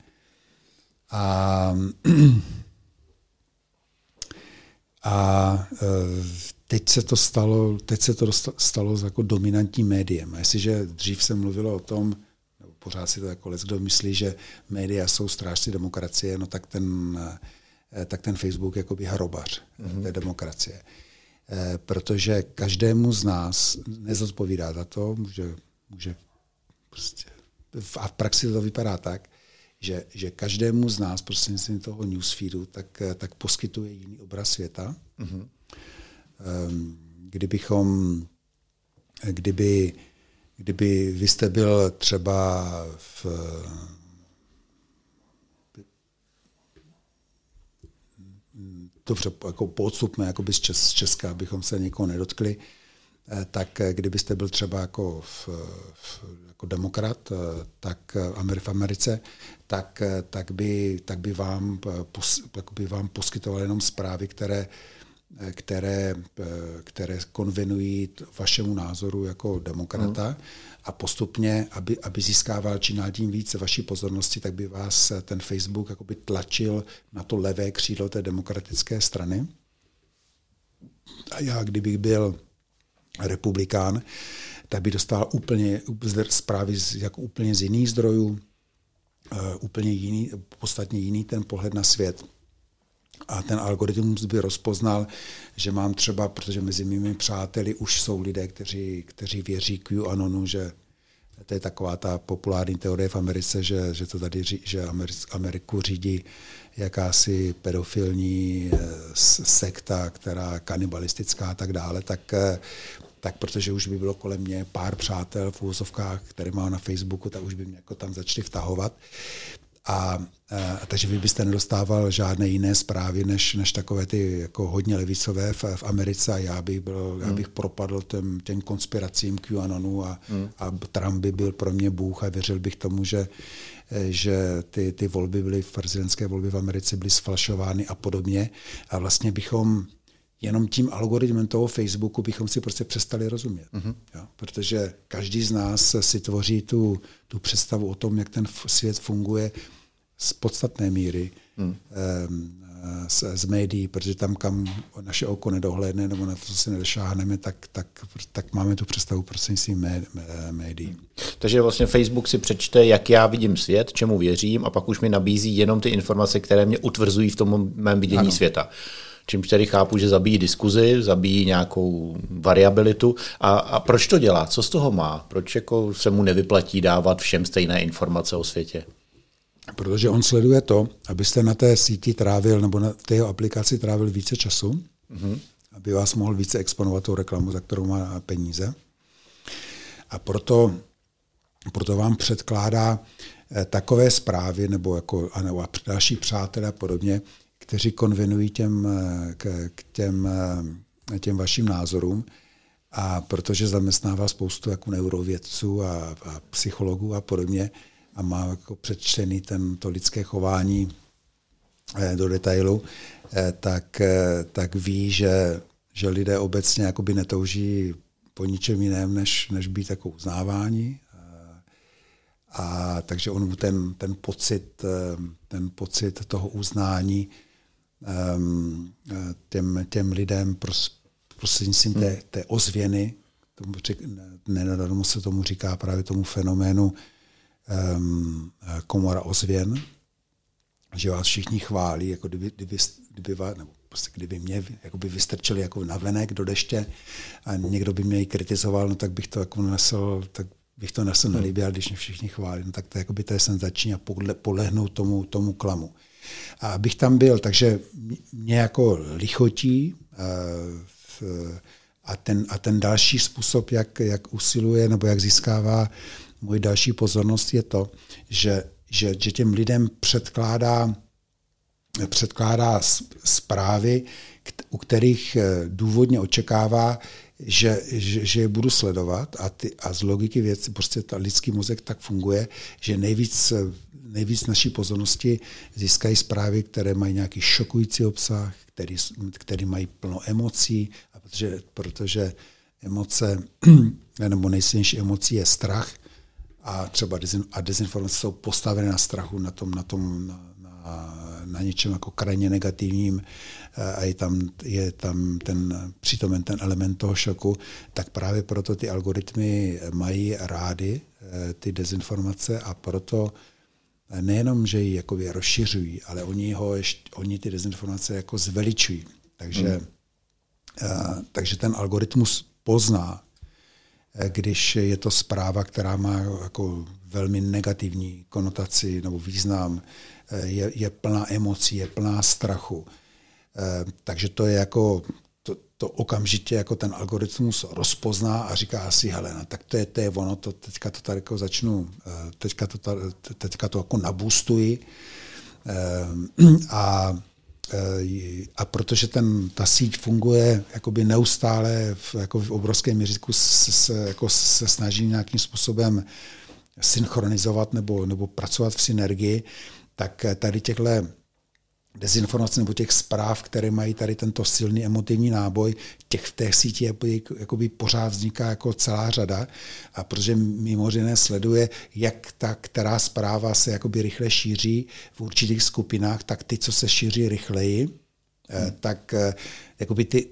A, <clears throat> a eh, teď se to stalo, teď se to stalo jako dominantním médiem. A jestliže dřív se mluvilo o tom, nebo pořád si to jako les, kdo myslí, že média jsou strážci demokracie, no tak ten, tak ten Facebook je jakoby hrobař mm-hmm. té demokracie. Eh, protože každému z nás nezodpovídá za to, může, může prostě, a v praxi to vypadá tak, že, že každému z nás prostřednictvím toho newsfeedu tak, tak poskytuje jiný obraz světa. Mm-hmm. Kdybychom, kdyby, kdyby vy jste byl třeba v dobře, jako podstupme jako by z, Čes, z Česka, abychom se někoho nedotkli, eh, tak eh, kdybyste byl třeba jako, v, v, jako demokrat, eh, tak v Americe, tak, tak, by, tak by, vám, pos, by vám poskytoval jenom zprávy, které které, které konvenují vašemu názoru jako demokrata hmm. A postupně, aby, aby získával čím dál tím více vaší pozornosti, tak by vás ten Facebook jakoby tlačil na to levé křídlo té demokratické strany. A já, kdybych byl republikán, tak by dostal úplně zprávy z, jako úplně z jiných zdrojů, uh, úplně jiný, podstatně jiný ten pohled na svět a ten algoritmus by rozpoznal, že mám třeba, protože mezi mými přáteli už jsou lidé, kteří, kteří věří QAnonu, že to je taková ta populární teorie v Americe, že, že to tady že Ameriku řídí jakási pedofilní eh, sekta, která kanibalistická a tak dále, tak, eh, tak protože už by bylo kolem mě pár přátel v úvozovkách, které mám na Facebooku, tak už by mě jako tam začali vtahovat. A, a takže vy byste nedostával žádné jiné zprávy, než, než takové ty jako hodně levicové v, v Americe a já bych, byl, hmm. já bych propadl těm, těm konspiracím QAnonu a, hmm. a Trump by byl pro mě Bůh a věřil bych tomu, že, že ty, ty volby byly, prezidentské volby v Americe byly sfalšovány a podobně. A vlastně bychom jenom tím algoritmem toho Facebooku bychom si prostě přestali rozumět. Mm-hmm. Jo? Protože každý z nás si tvoří tu, tu představu o tom, jak ten svět funguje z podstatné míry mm. z, z médií, protože tam, kam naše oko nedohlédne nebo na to si nedošáhneme, tak, tak, tak máme tu představu prostřednictvím mé, médií. Takže vlastně Facebook si přečte, jak já vidím svět, čemu věřím a pak už mi nabízí jenom ty informace, které mě utvrzují v tom mém vidění ano. světa čímž tedy chápu, že zabíjí diskuzi, zabíjí nějakou variabilitu. A, a proč to dělá? Co z toho má? Proč jako se mu nevyplatí dávat všem stejné informace o světě? Protože on sleduje to, abyste na té síti trávil, nebo na té aplikaci trávil více času, mm-hmm. aby vás mohl více exponovat tou reklamu, za kterou má peníze. A proto, proto vám předkládá eh, takové zprávy, nebo, jako, nebo další přátelé a podobně, kteří konvenují těm, eh, k, k těm, eh, těm vašim názorům. A protože zaměstnává spoustu jako neurovědců a, a psychologů a podobně a má jako předčtený ten, to lidské chování eh, do detailu, tak, tak ví, že, že lidé obecně jakoby netouží po ničem jiném, než, než být jako uznávání. A takže on ten, ten pocit, ten pocit toho uznání um, těm, těm lidem pros, prostřednictvím té, hmm. té ozvěny, tomu řek, nenadarmo se tomu říká právě tomu fenoménu um, komora ozvěn, že vás všichni chválí, jako kdyby, kdyby, kdyby, vás, nebo prostě kdyby mě jako by vystrčili jako na venek do deště a někdo by mě kritizoval, no tak bych to jako nesl, tak bych to nesl hmm. nelíbil, když mě všichni chválí, no tak to, jako by to je senzační a polehnout tomu, tomu klamu a abych tam byl. Takže mě jako lichotí eh, a ten, a ten další způsob, jak, jak usiluje nebo jak získává můj další pozornost, je to, že, že, že těm lidem předkládá, předkládá zprávy, u kterých eh, důvodně očekává, že, že, že je budu sledovat a, ty, a z logiky věci, prostě ta lidský mozek tak funguje, že nejvíc nejvíc naší pozornosti získají zprávy, které mají nějaký šokující obsah, který, který mají plno emocí, a protože, protože emoce, <clears throat> nebo nejsilnější emocí je strach a třeba dezin, a dezinformace jsou postaveny na strachu, na tom, na tom, na, na, na něčem jako krajně negativním a je tam, je tam ten přítomen ten element toho šoku, tak právě proto ty algoritmy mají rády eh, ty dezinformace a proto nejenom, že ji jakoby rozšiřují, ale oni, ho ještě, oni ty dezinformace jako zveličují. Takže, hmm. uh, takže ten algoritmus pozná, když je to zpráva, která má jako velmi negativní konotaci nebo význam, je, je plná emocí, je plná strachu. Takže to je jako to, okamžitě jako ten algoritmus rozpozná a říká si, hele, no, tak to je, to je ono, to teďka to tady jako začnu, teďka to, teďka to jako nabustuji a a protože ten, ta síť funguje jakoby neustále v, jako v obrovském měřítku, se, se, jako se snaží nějakým způsobem synchronizovat nebo, nebo pracovat v synergii, tak tady těchto dezinformací nebo těch zpráv, které mají tady tento silný emotivní náboj, těch v té síti jakoby, pořád vzniká jako celá řada a protože mimořádně sleduje, jak ta která zpráva se jakoby rychle šíří v určitých skupinách, tak ty, co se šíří rychleji, hmm. tak eh, jakoby ty,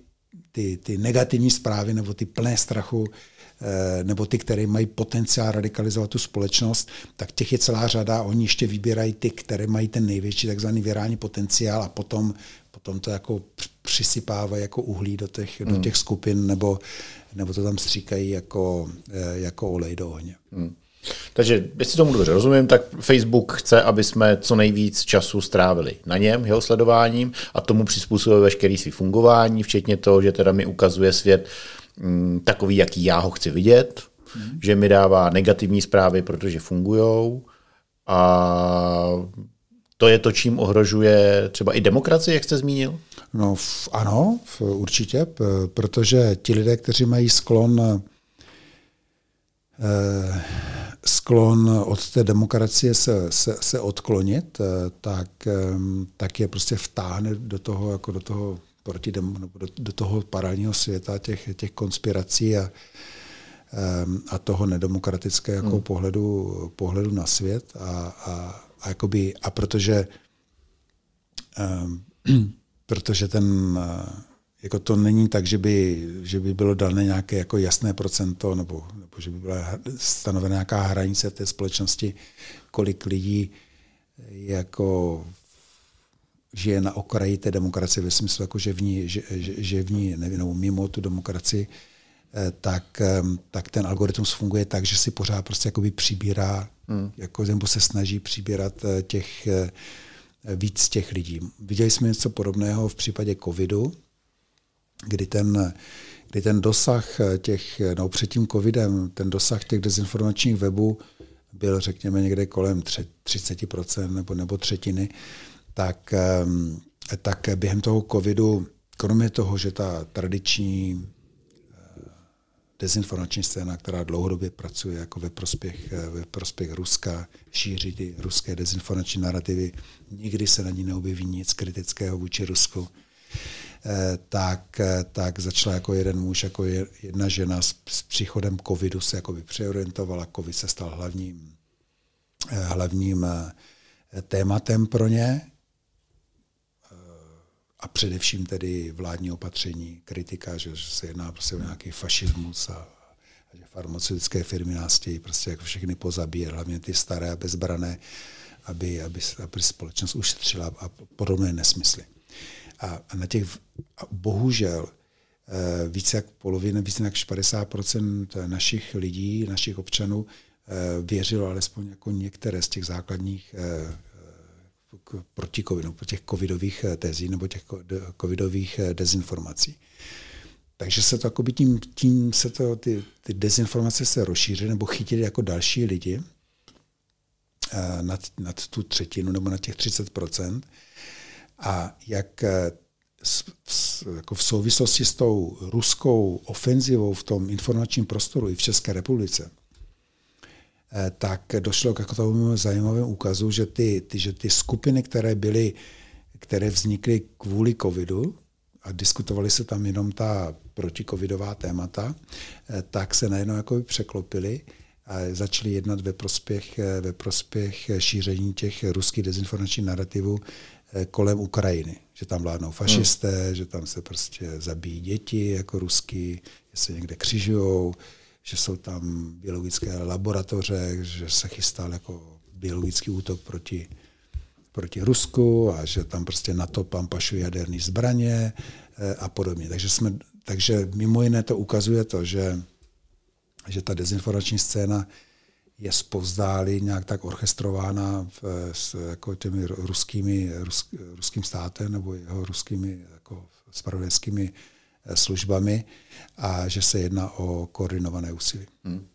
ty, ty negativní zprávy nebo ty plné strachu nebo ty, které mají potenciál radikalizovat tu společnost, tak těch je celá řada. Oni ještě vybírají ty, které mají ten největší takzvaný virální potenciál a potom, potom to jako přisypávají jako uhlí do těch, hmm. do těch skupin nebo, nebo to tam stříkají jako, eh, jako olej do ohně. Hmm. Takže, jestli tomu dobře rozumím, tak Facebook chce, aby jsme co nejvíc času strávili na něm, jeho sledováním a tomu přizpůsobuje veškerý svý fungování, včetně toho, že teda mi ukazuje svět Mm, takový, jaký já ho chci vidět, hmm. že mi dává negativní zprávy, protože fungují a to je to, čím ohrožuje třeba i demokracii, jak jste zmínil? No v, ano, v, určitě, p, protože ti lidé, kteří mají sklon eh, sklon od té demokracie se, se, se odklonit, eh, tak, eh, tak je prostě vtáhne do toho, jako do toho proti dem, do, do toho paralelního světa těch, těch konspirací a, a toho nedemokratického jako hmm. pohledu, pohledu na svět a, a, a, jakoby, a protože um, <clears throat> protože ten jako to není tak, že by, že by bylo dané nějaké jako jasné procento nebo, nebo že by byla stanovena nějaká hranice té společnosti, kolik lidí jako žije na okraji té demokracie ve smyslu, jako že v ní, že, že, že v ní nevím, nebo mimo tu demokracii, eh, tak, tak ten algoritmus funguje tak, že si pořád prostě jakoby přibírá, hmm. jako, nebo se snaží přibírat eh, těch, eh, víc těch lidí. Viděli jsme něco podobného v případě covidu, kdy ten, kdy ten dosah těch, no před tím covidem, ten dosah těch dezinformačních webů byl, řekněme, někde kolem 30% nebo, nebo třetiny tak, tak během toho covidu, kromě toho, že ta tradiční eh, dezinformační scéna, která dlouhodobě pracuje jako ve prospěch, eh, ve prospěch Ruska, šíří ty ruské dezinformační narrativy, nikdy se na ní neobjeví nic kritického vůči Rusku, eh, tak, tak začala jako jeden muž, jako jedna žena s, s příchodem covidu se jako přeorientovala, covid se stal hlavním, hlavním tématem pro ně a především tedy vládní opatření, kritika, že, že se jedná prostě o nějaký fašismus a, a že farmaceutické firmy nás chtějí prostě jako všechny pozabíjet, hlavně ty staré a bezbrané, aby, aby, aby společnost ušetřila a podobné nesmysly. A, a na těch, a bohužel, eh, více jak polovina, více jak 50% našich lidí, našich občanů eh, věřilo alespoň jako některé z těch základních eh, proti covidu, po těch covidových eh, tezí nebo těch covidových eh, dezinformací. Takže se to tím, tím se to, ty, ty dezinformace se rozšířily nebo chytily jako další lidi eh, nad, nad tu třetinu nebo na těch 30% A jak jako v souvislosti s tou ruskou ofenzivou v tom informačním prostoru i v České republice, tak došlo k takovému zajímavému úkazu, že ty, ty, že ty skupiny, které byly, které vznikly kvůli covidu, a diskutovali se tam jenom ta protikovidová témata, eh, tak se najednou jako překlopili a začali jednat ve prospěch, eh, ve prospěch šíření těch ruských dezinformačních narrativů kolem Ukrajiny. Že tam vládnou fašisté, hmm. že tam se prostě zabíjí děti jako ruský, že se někde křižujou, že jsou tam biologické laboratoře, že se chystal jako biologický útok proti, proti Rusku a že tam prostě NATO pampašuje jaderné zbraně eh, a podobně. Takže, jsme, takže mimo jiné to ukazuje to, že že ta dezinformační scéna je zpovzdáli nějak tak orchestrována v, s jako těmi ruskými, rus, ruským státem nebo jeho ruskými jako spravodajskými službami a že se jedná o koordinované úsilí. Hmm.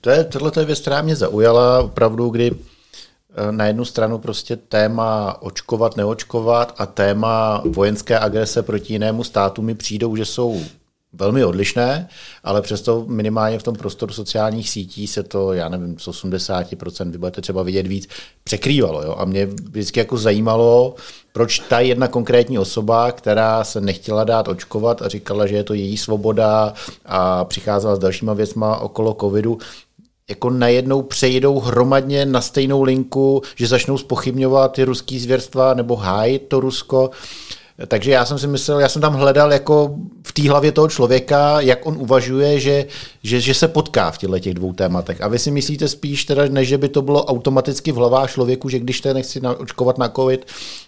To je, tohle je věc, která mě zaujala opravdu, kdy eh, na jednu stranu prostě téma očkovat, neočkovat a téma vojenské agrese proti jinému státu mi přijdou, že jsou velmi odlišné, ale přesto minimálně v tom prostoru sociálních sítí se to, já nevím, z 80%, vy budete třeba vidět víc, překrývalo. Jo? A mě vždycky jako zajímalo, proč ta jedna konkrétní osoba, která se nechtěla dát očkovat a říkala, že je to její svoboda a přicházela s dalšíma věcma okolo covidu, jako najednou přejdou hromadně na stejnou linku, že začnou spochybňovat ty ruský zvěrstva nebo hájit to Rusko. Takže já jsem si myslel, já jsem tam hledal jako v té hlavě toho člověka, jak on uvažuje, že, že, že se potká v těchto těch dvou tématech. A vy si myslíte spíš teda, než že by to bylo automaticky v hlavách člověku, že když te nechci očkovat na covid,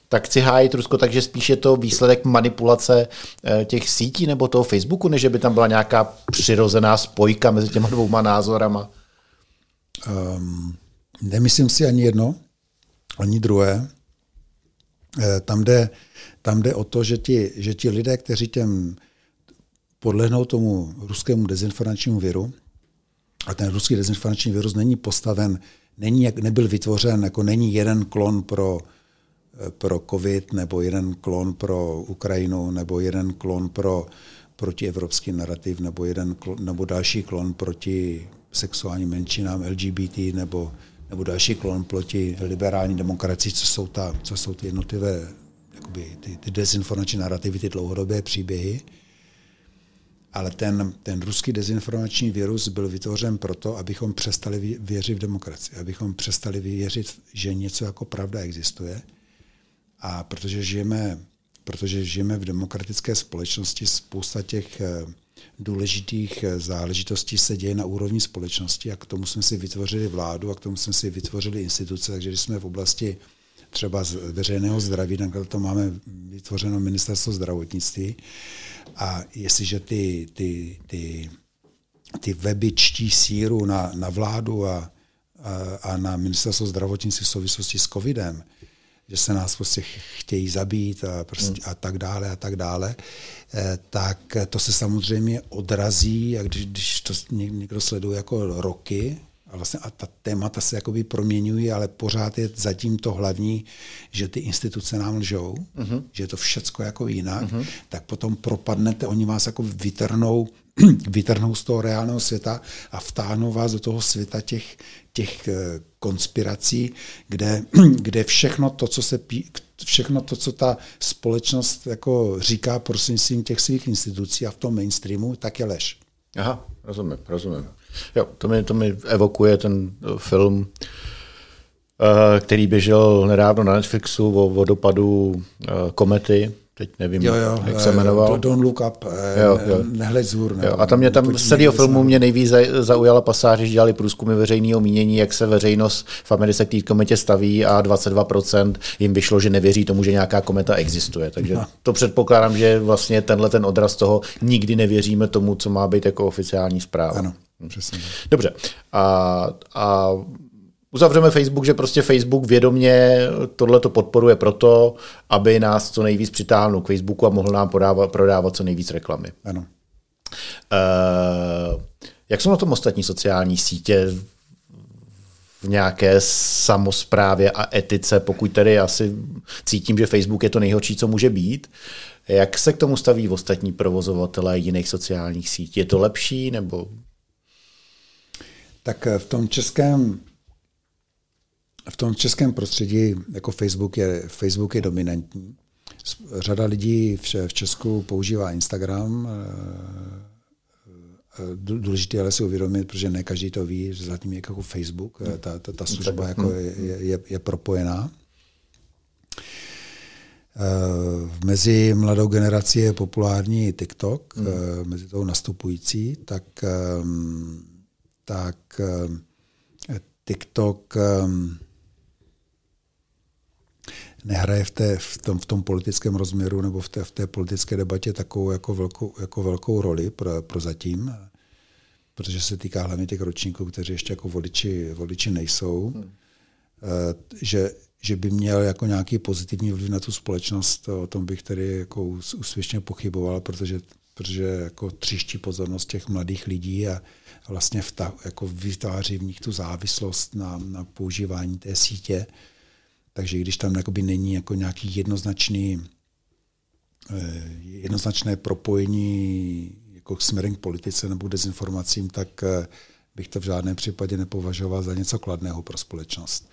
tak chci hájit Rusko, takže spíš je to výsledek manipulace eh, těch sítí nebo toho Facebooku, než by tam byla nějaká přirozená spojka mezi těma dvouma názorama? Um, nemyslím si ani jedno, ani druhé. Eh, tam jde, tam jde o to, že ti, že ti lidé, kteří těm podlehnou tomu ruskému dezinformačnímu viru, a ten ruský dezinformační virus není postaven, není, nebyl vytvořen, jako není jeden klon pro, pro COVID, nebo jeden klon pro Ukrajinu, nebo jeden klon pro protievropský narrativ, nebo, jeden klon, nebo další klon proti sexuálním menšinám, LGBT, nebo, nebo další klon proti liberální demokracii, co jsou, ta, co jsou ty jednotlivé jakoby ty, ty dezinformační narrativy, ty dlouhodobé příběhy. Ale ten, ten ruský dezinformační virus byl vytvořen proto, abychom přestali věřit v demokracii, abychom přestali věřit, že něco jako pravda existuje. A protože žijeme, protože žijeme v demokratické společnosti, spousta těch eh, důležitých eh, záležitostí se děje na úrovni společnosti a k tomu jsme si vytvořili vládu a k tomu jsme si vytvořili instituce, takže když jsme v oblasti třeba z veřejného zdraví, takhle to máme vytvořeno ministerstvo zdravotnictví. A jestliže ty, ty, ty, ty weby čtí síru na, na vládu a, a, a na ministerstvo zdravotnictví v souvislosti s covidem, že se nás prostě chtějí zabít a, prostě, a tak dále a tak dále, eh, tak to se samozřejmě odrazí, a když, když to někdo sleduje jako roky, a vlastně a ta témata se jakoby proměňují, ale pořád je zatím to hlavní, že ty instituce nám lžou, uh-huh. že je to všecko jako jinak, uh-huh. tak potom propadnete, oni vás jako vytrhnou, <clears throat> vytrhnou z toho reálného světa a vtáhnou vás do toho světa těch, těch eh, konspirací, kde, <clears throat> kde všechno to, co se pí, všechno to, co ta společnost jako říká prostřednictvím těch svých institucí a v tom mainstreamu, tak je lež. Aha, rozumím, rozumím. Jo, to mi, to mi evokuje ten eh, film, eh, který běžel nedávno na Netflixu o vodopadu eh, komety, teď nevím, jo, jo, jak se jmenoval. Don't look up, jo, jo. nehled zůr. Ne, jo, a tam mě tam z celého filmu mě nejvíc zaujala pasáž, že dělali průzkumy veřejného mínění, jak se veřejnost v Americe k té kometě staví a 22% jim vyšlo, že nevěří tomu, že nějaká kometa existuje. Takže no. to předpokládám, že vlastně tenhle ten odraz toho nikdy nevěříme tomu, co má být jako oficiální zpráva. Ano. Přesně. Dobře. A, a uzavřeme Facebook, že prostě Facebook vědomě tohle to podporuje proto, aby nás co nejvíc přitáhnul k Facebooku a mohl nám podávat, prodávat co nejvíc reklamy. Ano. Uh, jak jsou na tom ostatní sociální sítě v nějaké samozprávě a etice, pokud tedy asi cítím, že Facebook je to nejhorší, co může být. Jak se k tomu staví ostatní provozovatelé jiných sociálních sítí? Je to lepší nebo tak eh, v tom českém v tom českém prostředí jako Facebook je, Facebook je dominantní. Řada lidí v Česku používá Instagram. Eh, eh, důležité ale si uvědomit, protože ne každý to ví, že zatím je jako Facebook, ta, ta, ta služba jako je, je, je propojená. Mezi mladou generací je populární TikTok, hmm. mezi tou nastupující, tak ehm, tak eh, TikTok ehm, nehraje v, té, v, tom, v tom politickém rozměru nebo v té, v té politické debatě takovou jako velkou, jako velkou roli pro, pro zatím. protože se týká hlavně těch ročníků, kteří ještě jako voliči, voliči nejsou, hmm. že, že by měl jako nějaký pozitivní vliv na tu společnost, o tom bych tedy jako úspěšně pochyboval, protože, protože jako tříští pozornost těch mladých lidí a vlastně vtah, jako vytváří v nich tu závislost na, na používání té sítě. Takže když tam není jako nějaký jednoznačný eh, jednoznačné propojení jako směrem k politice nebo k dezinformacím, tak eh, bych to v žádném případě nepovažoval za něco kladného pro společnost.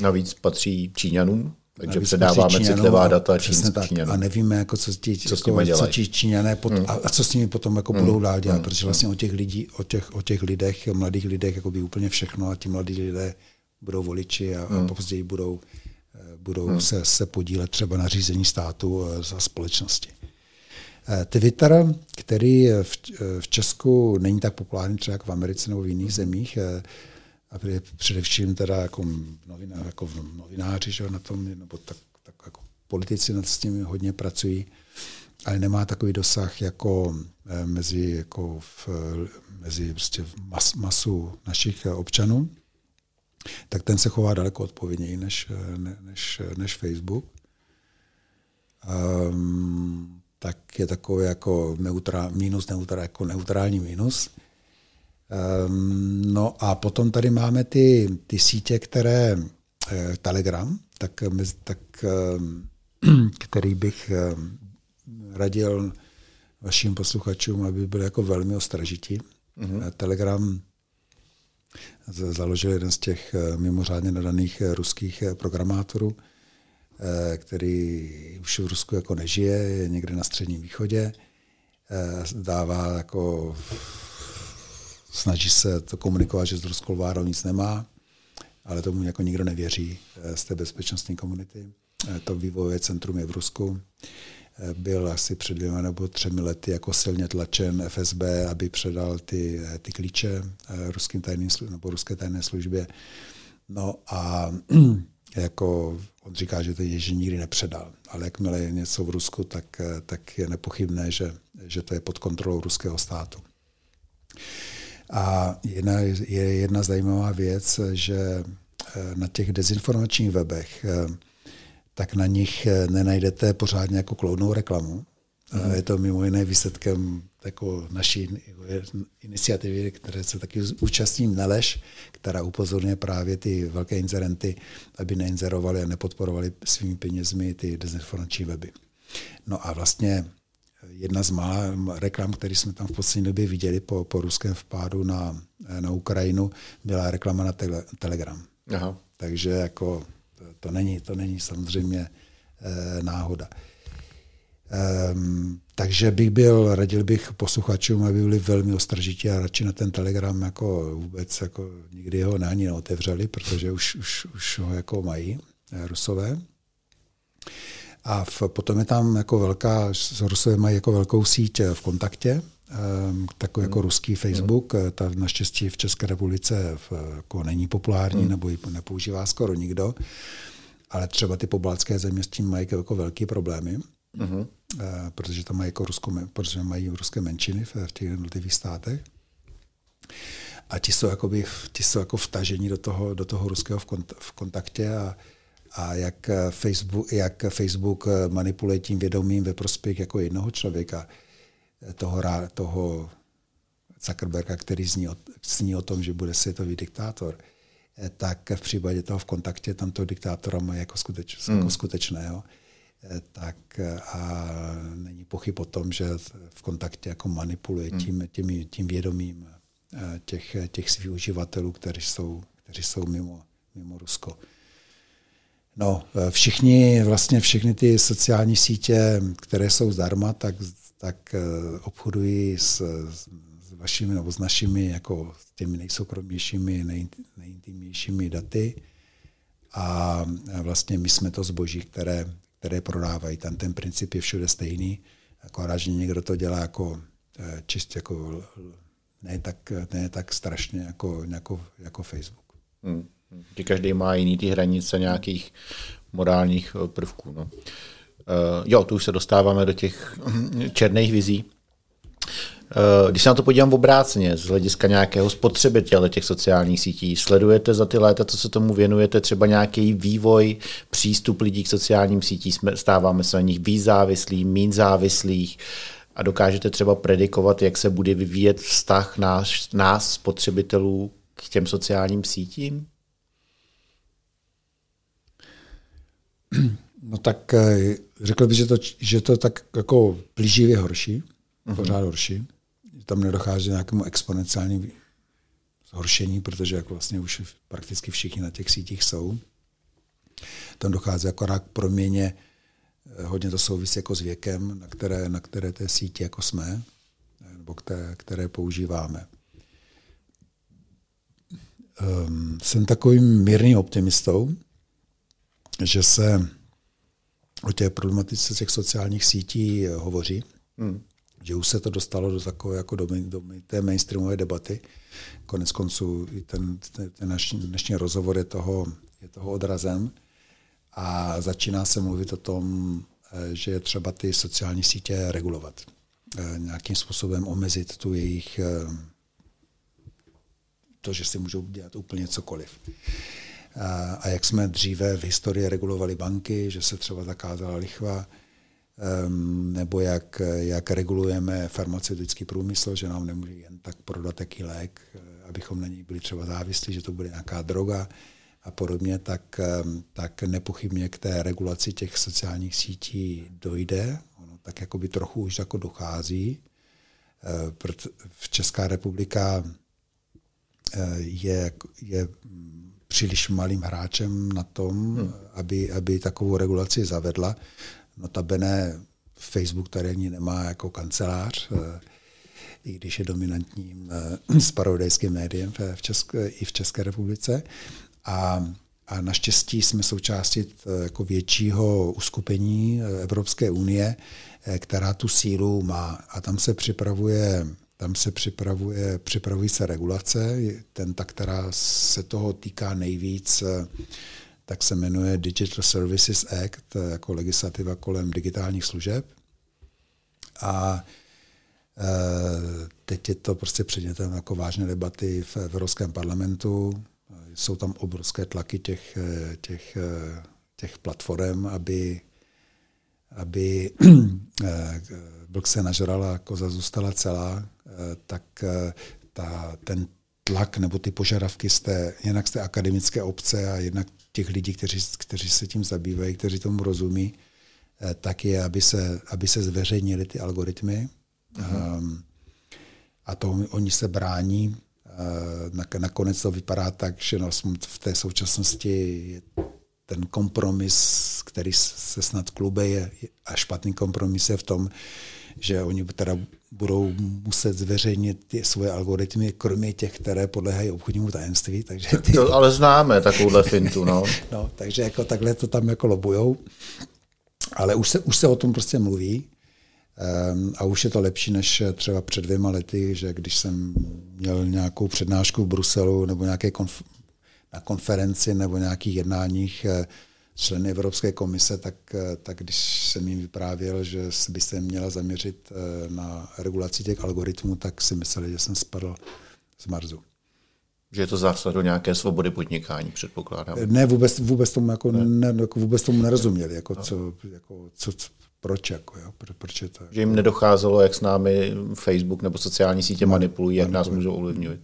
Navíc patří Číňanům, takže předáváme citlivá data čínským tak, A nevíme, jako, co, ti, co, jako, co ti Číňané pot, hmm. a, co s nimi potom jako hmm. budou dál dělat, hmm. protože vlastně o těch, lidí, o těch, o těch lidech, mladých lidech jako by úplně všechno a ti mladí lidé budou voliči a, hmm. a později budou, eh, budou hmm. se, se podílet třeba na řízení státu eh, za společnosti. Eh, Twitter, který v, v Česku není tak populární třeba jako v Americe nebo v jiných zemích, a především teda jako, novinář, jako novináři že na tom, nebo tak, tak jako politici nad s tím hodně pracují, ale nemá takový dosah jako eh, mezi, jako v, mezi prostě mas, masu našich občanů, tak ten se chová daleko odpovědněji než, ne, než, než Facebook. Um, tak je takový jako neutrál, minus neutrál, jako neutrální minus. Ehm, no a potom tady máme ty, ty sítě, které eh, Telegram, tak, tak ehm, <clears throat> který bych ehm, radil vašim posluchačům, aby byli jako velmi ostražití. Mm-hmm. Telegram založil jeden z těch eh, mimořádně nadaných ruských programátorů, který už v Rusku jako nežije, je někde na středním východě, dává jako snaží se to komunikovat, že s ruskou vládou nic nemá, ale tomu jako nikdo nevěří eh, z té bezpečnostní komunity. Eh, to vývojové centrum je v Rusku. Eh, byl asi před dvěma nebo třemi lety jako silně tlačen FSB, aby předal ty, ty klíče ruským tajným nebo ruské tajné službě. No a <clears throat> jako on říká, že to je, že nikdy nepředal. Ale jakmile je něco v Rusku, tak, tak je nepochybné, že, že to je pod kontrolou ruského státu. A jedna, je jedna zajímavá věc, že eh, na těch dezinformačních webech, eh, tak na nich eh, nenajdete pořádně jako kloudnou reklamu. Mm. Je to mimo jiné výsledkem jako naší iniciativy, které se taky účastním Neleš, která upozorňuje právě ty velké inzerenty, aby neinzerovali a nepodporovali svými penězmi ty dezinformační weby. No a vlastně jedna z mála reklam, které jsme tam v poslední době viděli po, po ruském vpádu na, na Ukrajinu, byla reklama na tele, Telegram. Aha. Takže jako to, to, není, to není samozřejmě e, náhoda. Um, takže bych byl, radil bych posluchačům, aby byli velmi ostražití a radši na ten Telegram jako vůbec jako nikdy ho ani neotevřeli, protože už, už, už ho jako mají eh, rusové. A v, potom je tam jako velká, Rusové mají jako velkou síť eh, v kontaktě, um, takový jako hmm. ruský Facebook, hmm. ta naštěstí v České republice v, jako není populární, hmm. nebo ji nepoužívá skoro nikdo, ale třeba ty pobaltské země s tím mají jako velký problémy, hmm. uh, protože tam mají jako Rusko, protože mají ruské menšiny v, v těch jednotlivých státech. A ti jsou, jakoby, ti jsou jako vtažení do toho, do toho ruského v, kont, v kontaktě a a jak Facebook, jak Facebook manipuluje tím vědomím ve prospěch jako jednoho člověka, toho, toho Zuckerberga, který zní o, zní o tom, že bude světový diktátor, tak v případě toho v kontaktě tam toho diktátora má jako, skuteč, hmm. jako skutečného. Tak a není pochyb o tom, že v kontaktě jako manipuluje hmm. tím, tím, tím vědomím těch, těch svých uživatelů, kteří jsou, kteří jsou mimo, mimo Rusko. No, eh, všichni, vlastně všechny ty sociální sítě, které jsou zdarma, tak, tak eh, obchodují s, s vašimi nebo s našimi jako těmi nejsoukromnějšími, nej, nejintimnějšími daty. A vlastně my jsme to zboží, které, které prodávají. Tam ten princip je všude stejný, akorát, že někdo to dělá jako čistě jako ne tak, ne tak strašně jako, jako, jako Facebook. Hmm. Že každý má jiný ty hranice nějakých morálních eh, prvků. No. Uh, jo, tu už se dostáváme do těch černých vizí. Eh, když se na to podívám v obráceně, z hlediska nějakého spotřebitele těch sociálních sítí, sledujete za ty léta, co se tomu věnujete, třeba nějaký vývoj, přístup lidí k sociálním sítím, stáváme se na nich víc závislí, méně závislých a dokážete třeba predikovat, jak se bude vyvíjet vztah nás, nás spotřebitelů k těm sociálním sítím? <clears throat> No tak eh, řekl bych, že to, že to tak jako plíživě horší, uh-huh. pořád horší. Tam nedochází k nějakému exponenciálnímu zhoršení, protože jako vlastně už prakticky všichni na těch sítích jsou. Tam dochází akorát k proměně, eh, hodně to souvisí jako s věkem, na které, na které té síti jako jsme, nebo které, které používáme. Um, jsem takovým mírným optimistou, že se o té problematice těch sociálních sítí hovoří, hmm. že už se to dostalo do takové jako do, do té mainstreamové debaty. Konec konců i ten, ten, ten naš, dnešní rozhovor je toho, je toho odrazem a začíná se mluvit o tom, eh, že je třeba ty sociální sítě regulovat. Eh, nějakým způsobem omezit tu jejich eh, to, že si můžou dělat úplně cokoliv a jak jsme dříve v historii regulovali banky, že se třeba zakázala lichva, nebo jak, jak regulujeme farmaceutický průmysl, že nám nemůže jen tak prodat taký lék, eh, abychom na něj byli třeba závislí, že to bude nějaká droga a podobně, tak, tak nepochybně k té regulaci těch sociálních sítí dojde. Ono tak jako by trochu už jako dochází. Eh, v Česká republika eh, je, je příliš malým hráčem na tom, hmm. aby, aby takovou regulaci zavedla. Notabene Facebook tady ani nemá jako kancelář, eh, i když je dominantním eh, spravodajským médiem v České, i v České republice. A, a naštěstí jsme součástí eh, jako většího uskupení Evropské unie, která tu sílu má. A tam se připravuje tam se připravuje, připravují se regulace, ten, ta, která se toho týká nejvíc, tak se jmenuje Digital Services Act, jako legislativa kolem digitálních služeb. A e, teď je to prostě předmětem jako vážné debaty v Evropském parlamentu. Jsou tam obrovské tlaky těch, těch, těch platform, aby, aby e, <clears throat> vlk se nažrala, koza zůstala celá, eh, tak eh, ta, ten tlak nebo ty požadavky z té, jinak z té akademické obce a jednak těch lidí, kteří, kteří se tím zabývají, kteří tomu rozumí, eh, tak je, aby se, aby se zveřejnili ty algoritmy. Uh-huh. Um, a to oni se brání. Uh, nakonec to vypadá tak, že no, v té současnosti je ten kompromis, který se snad klube je, a špatný kompromis je v tom, že oni teda budou muset zveřejnit ty svoje algoritmy, kromě těch, které podléhají obchodnímu tajemství. Takže ty... To ale známe, takovouhle fintu. No. <laughs> no, takže jako takhle to tam jako lobujou. Ale už se, už se o tom prostě mluví. Um, a už je to lepší než třeba před dvěma lety, že když jsem měl nějakou přednášku v Bruselu nebo nějaké konf- na konferenci nebo nějakých jednáních eh, členy Evropské komise, tak, eh, tak když jsem jim vyprávěl, že by se měla zaměřit eh, na regulaci těch algoritmů, tak si mysleli, že jsem spadl z Marzu. Že je to zásad do nějaké svobody podnikání, předpokládám. Ne, vůbec, vůbec, tomu, jako, ne. Ne, jako vůbec tomu nerozuměli, jako, no. co, jako, co, co, proč, jako, jo, pro, proč je to. Že jim nedocházelo, jak s námi Facebook nebo sociální sítě manipulují, jak nás můžou ovlivňovat.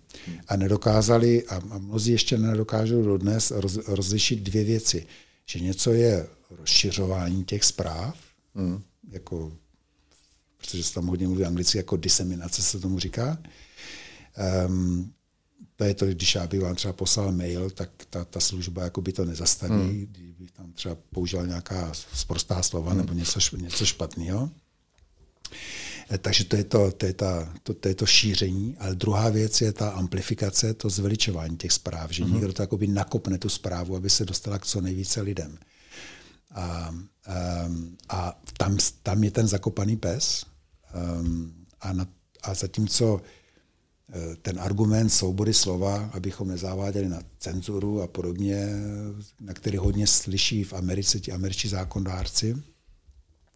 A nedokázali, a, a mnozí ještě nedokážou dodnes roz, rozlišit dvě věci že něco je rozšiřování těch zpráv, mm. jako, protože se tam hodně mluví anglicky, jako diseminace se tomu říká. Um, to je to, když já bych vám třeba poslal mail, tak ta, ta služba jako by to nezastaví, mm. kdybych tam třeba použil nějaká sprostá slova mm. nebo něco, něco špatného. Eh, takže to je to, to, je ta, to, to je to šíření, ale druhá věc je ta amplifikace, to zveličování těch zpráv, že mm-hmm. někdo to jakoby nakopne tu zprávu, aby se dostala k co nejvíce lidem. A, um, a tam, tam je ten zakopaný pes um, a, na, a zatímco ten argument svobody slova, abychom nezáváděli na cenzuru a podobně, na který hodně slyší v Americe ti američtí zákondárci,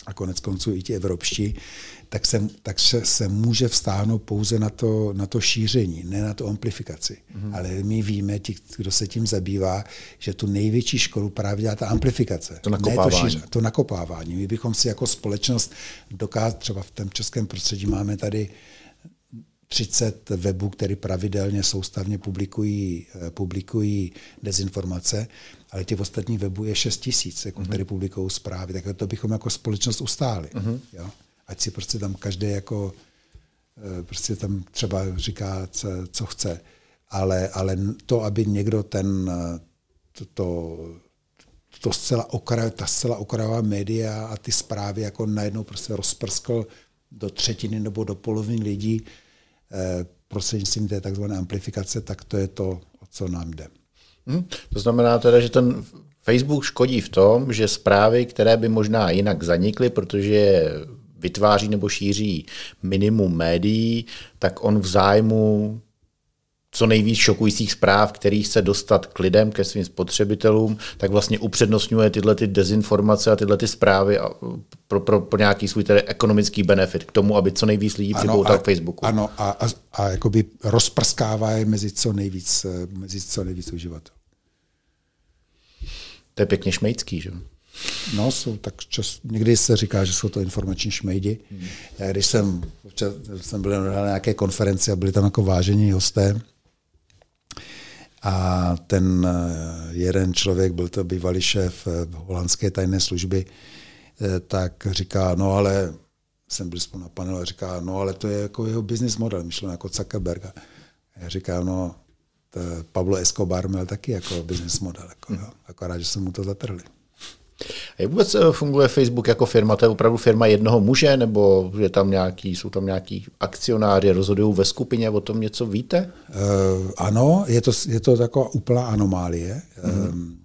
a konec konců i ti evropští, tak se, tak se, se může vstáhnout pouze na to, na to šíření, ne na to amplifikaci. Mm-hmm. Ale my víme, ti, kdo se tím zabývá, že tu největší školu právě dělá ta amplifikace. To nakopávání. Ne to, šíře, to nakopávání. My bychom si jako společnost dokázali, třeba v tom českém prostředí máme tady 30 webů, které pravidelně soustavně publikují, eh, publikují dezinformace, ale těch ostatních webů je 6 tisíc, jako, mm-hmm. které publikují zprávy, tak to bychom jako společnost ustáli. Mm-hmm. Jo? Ať si prostě tam každý jako eh, prostě tam třeba říká, co, co chce. Ale, ale to, aby někdo ten, eh, to, to, to zcela okraj, ta zcela okrajová média a ty zprávy jako najednou prostě rozprskl do třetiny nebo do poloviny lidí, prostřednictvím té takzvané amplifikace, tak to je to, o co nám jde. Hmm, to znamená teda, že ten Facebook škodí v tom, že zprávy, které by možná jinak zanikly, protože vytváří nebo šíří minimum médií, tak on v zájmu co nejvíc šokujících zpráv, který chce dostat k lidem, ke svým spotřebitelům, tak vlastně upřednostňuje tyhle ty dezinformace a tyhle ty zprávy pro, pro, pro nějaký svůj tedy ekonomický benefit k tomu, aby co nejvíc lidí připoutal k Facebooku. Ano, a, a, a jakoby rozprskává je mezi co nejvíc, mezi co nejvíc uživatelů. To je pěkně šmejdský, že? No, jsou tak čas, někdy se říká, že jsou to informační šmejdi. Hmm. Já když jsem, občas, jsem byl na nějaké konferenci a byli tam jako vážení hosté, a ten eh, jeden člověk, byl to bývalý šéf eh, holandské tajné služby, eh, tak říká, no ale, jsem byl spolu na panelu a říká, no ale to je jako jeho business model, myšleno jako Zuckerberga. Já říkám, no, Pablo Escobar měl taky jako business model, jako, jo, akorát, že se mu to zatrhli. Jak vůbec eh, funguje Facebook jako firma? To je opravdu firma jednoho muže, nebo je tam nějaký, jsou tam nějaký akcionáři, rozhodují ve skupině, o tom něco víte? Uh, ano, je to, je to taková úplná anomálie. Mm-hmm.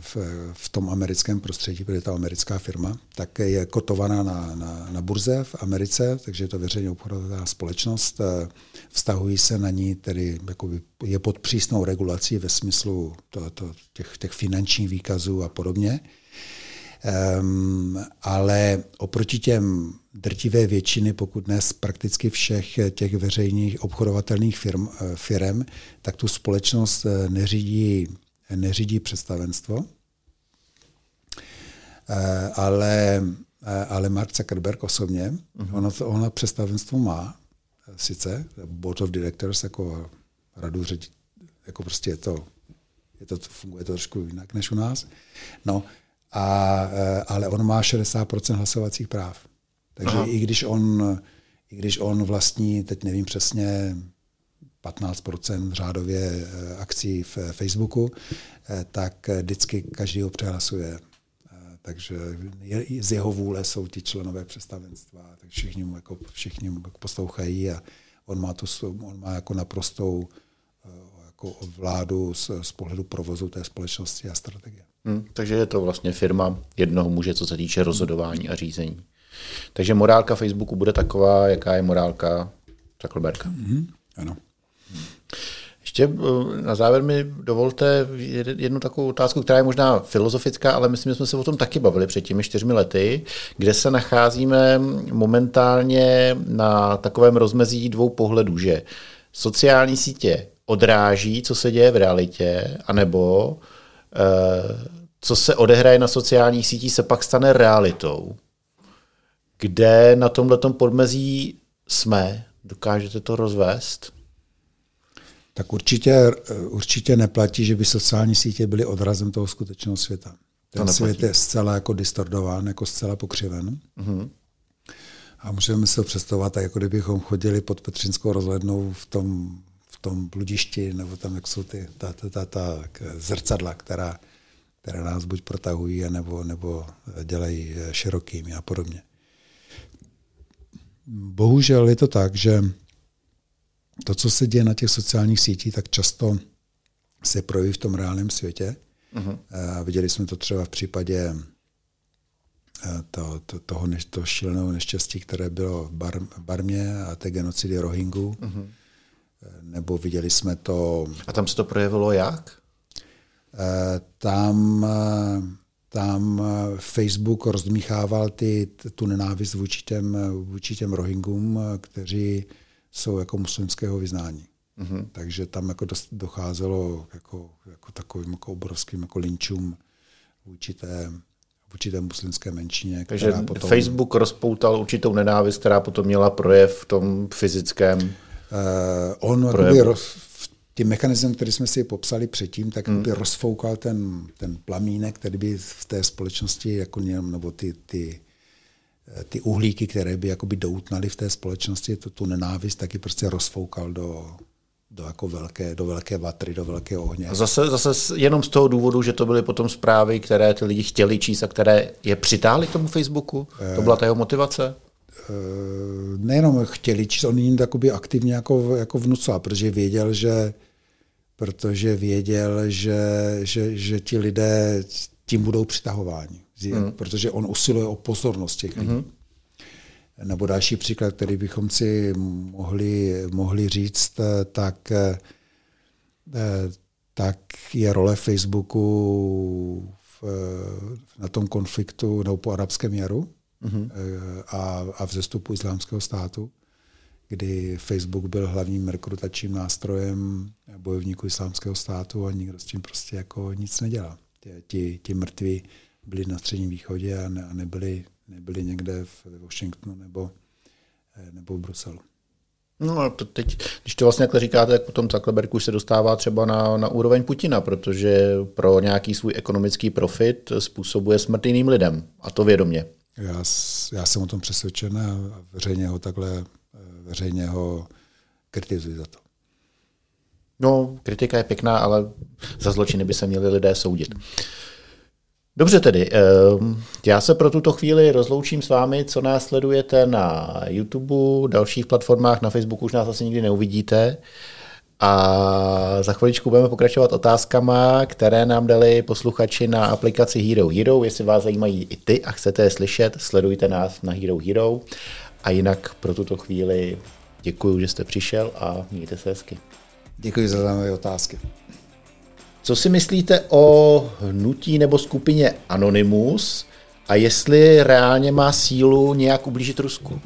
V, v tom americkém prostředí, protože je to americká firma, tak je kotovaná na, na, na burze v Americe, takže je to veřejně obchodovaná společnost. Vztahují se na ní, tedy jakoby je pod přísnou regulací ve smyslu to, to, těch, těch finančních výkazů a podobně. Um, ale oproti těm drtivé většiny, pokud dnes prakticky všech těch veřejných obchodovatelných firm, eh, firm tak tu společnost eh, neřídí, neřídí představenstvo, eh, ale, ale Mark Zuckerberg osobně, uh-huh. ono, to, ono představenstvo má, sice, board of directors, jako radu ředit, jako prostě je to, je to, funguje to trošku jinak než u nás. No, a, e, ale on má 60% hlasovacích práv. Takže i když, on, i když on vlastní, teď nevím přesně, 15% řádově e, akcí v Facebooku, e, tak vždycky každý ho přehlasuje. Takže z jeho vůle jsou ti členové představenstva, tak všichni mu, jako, všichni mu poslouchají a on má, tu, on má jako naprostou jako vládu z, z pohledu provozu té společnosti a strategie. Hmm, takže je to vlastně firma jednoho muže, co se týče rozhodování a řízení. Takže morálka Facebooku bude taková, jaká je morálka Zuckerberga. Mm-hmm. Ano. Ještě eh, na závěr mi dovolte jednu takovou otázku, která je možná filozofická, ale myslím, že jsme se o tom taky bavili před těmi čtyřmi lety, kde se nacházíme momentálně na takovém rozmezí dvou pohledů, že sociální sítě odráží, co se děje v realitě, anebo co se odehraje na sociálních sítích, se pak stane realitou. Kde na tomhle podmezí jsme? Dokážete to rozvést? Tak určitě, určitě neplatí, že by sociální sítě byly odrazem toho skutečného světa. Ten to svět je zcela jako distordován, jako zcela pokřiven. Uh-huh. A můžeme si to představovat tak, jako kdybychom chodili pod Petřinskou rozhlednou v tom tom bludišti, nebo tam, jak jsou ty, ta, ta, ta, ta zrcadla, která, která nás buď protahují, nebo, nebo dělají širokými a podobně. Bohužel je to tak, že to, co se děje na těch sociálních sítích, tak často se projeví v tom reálném světě. Uh-huh. A viděli jsme to třeba v případě eh, to, to, toho, než, toho šíleného neštěstí, které bylo v, Bar, v Barmě a té genocidy Rohingů. Uh-huh nebo viděli jsme to... A tam se to projevilo jak? Eh, tam, eh, tam Facebook rozdmíchával ty, tu nenávist vůči těm, vůči těm Rohingům, kteří jsou jako muslimského vyznání. Mm-hmm. Takže tam jako docházelo jako, jako takovým jako obrovským jako linčům vůči té, vůči té muslimské menšině. Takže potom... Facebook rozpoutal určitou nenávist, která potom měla projev v tom fyzickém On projevu. Roz, tím mechanismem, který jsme si popsali předtím, tak hmm. by rozfoukal ten, ten plamínek, který by v té společnosti, jako něm, nebo ty, ty, ty uhlíky, které by jakoby doutnaly v té společnosti, tu, tu nenávist, taky prostě rozfoukal do, do jako velké, do velké vatry, do velkého ohně. Zase, zase jenom z toho důvodu, že to byly potom zprávy, které ty lidi chtěli číst a které je přitáhly k tomu Facebooku? To byla ta jeho motivace? Eh, nejenom chtěli číst, on jim takoby aktivně jako, jako vnucoval, protože věděl, že protože věděl, že, že, že ti lidé tím budou přitahováni. Mm. Protože on usiluje o pozornost těch lidí. Mm. Nebo další příklad, který bychom si mohli, mohli říct, tak, eh, tak je role Facebooku v, na tom konfliktu nebo po arabském jaru mm. a, a vzestupu islámského státu, kdy Facebook byl hlavním rekrutačním nástrojem bojovníků islámského státu a nikdo s tím prostě jako nic nedělal. Ti, ti mrtví byli na středním východě a, ne, a nebyli nebyli někde v Washingtonu nebo, eh, nebo v Bruselu. No a to teď, když to vlastně takhle říkáte, tak potom Zuckerberg už se dostává třeba na, na úroveň Putina, protože pro nějaký svůj ekonomický profit způsobuje smrt jiným lidem, a to vědomě. Já, já jsem o tom přesvědčen a veřejně ho takhle, eh, veřejně ho kritizuji za to. No, kritika je pěkná, ale za zločiny by se měli lidé soudit. Dobře tedy, ehm, já se pro tuto chvíli rozloučím s vámi, co nás sledujete na YouTube, dalších platformách, na Facebooku už nás asi nikdy neuvidíte. A za chviličku budeme pokračovat otázkama, které nám dali posluchači na aplikaci Hero Hero. Jestli vás zajímají i ty a chcete je slyšet, sledujte nás na Hero Hero. A jinak pro tuto chvíli děkuji, že jste přišel a mějte se hezky. Děkuji za zajímavé otázky. Co si myslíte o hnutí nebo skupině Anonymous a jestli reálně má sílu nějak ublížit Rusku?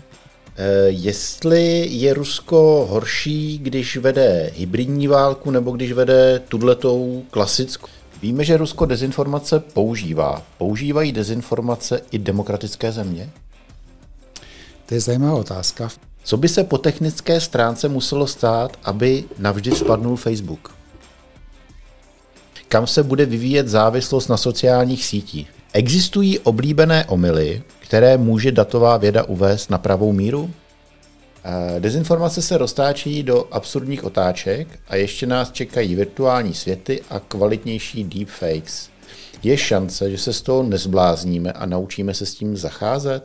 E, jestli je Rusko horší, když vede hybridní válku nebo když vede tudletou klasickou? Víme, že Rusko dezinformace používá. Používají dezinformace i demokratické země? To je zajímavá otázka. Co by se po technické stránce muselo stát, aby navždy spadnul Facebook? kam se bude vyvíjet závislost na sociálních sítích. Existují oblíbené omily, které může datová věda uvést na pravou míru? Eh, dezinformace se roztáčí do absurdních otáček a ještě nás čekají virtuální světy a kvalitnější deepfakes. Je šance, že se z toho nezblázníme a naučíme se s tím zacházet?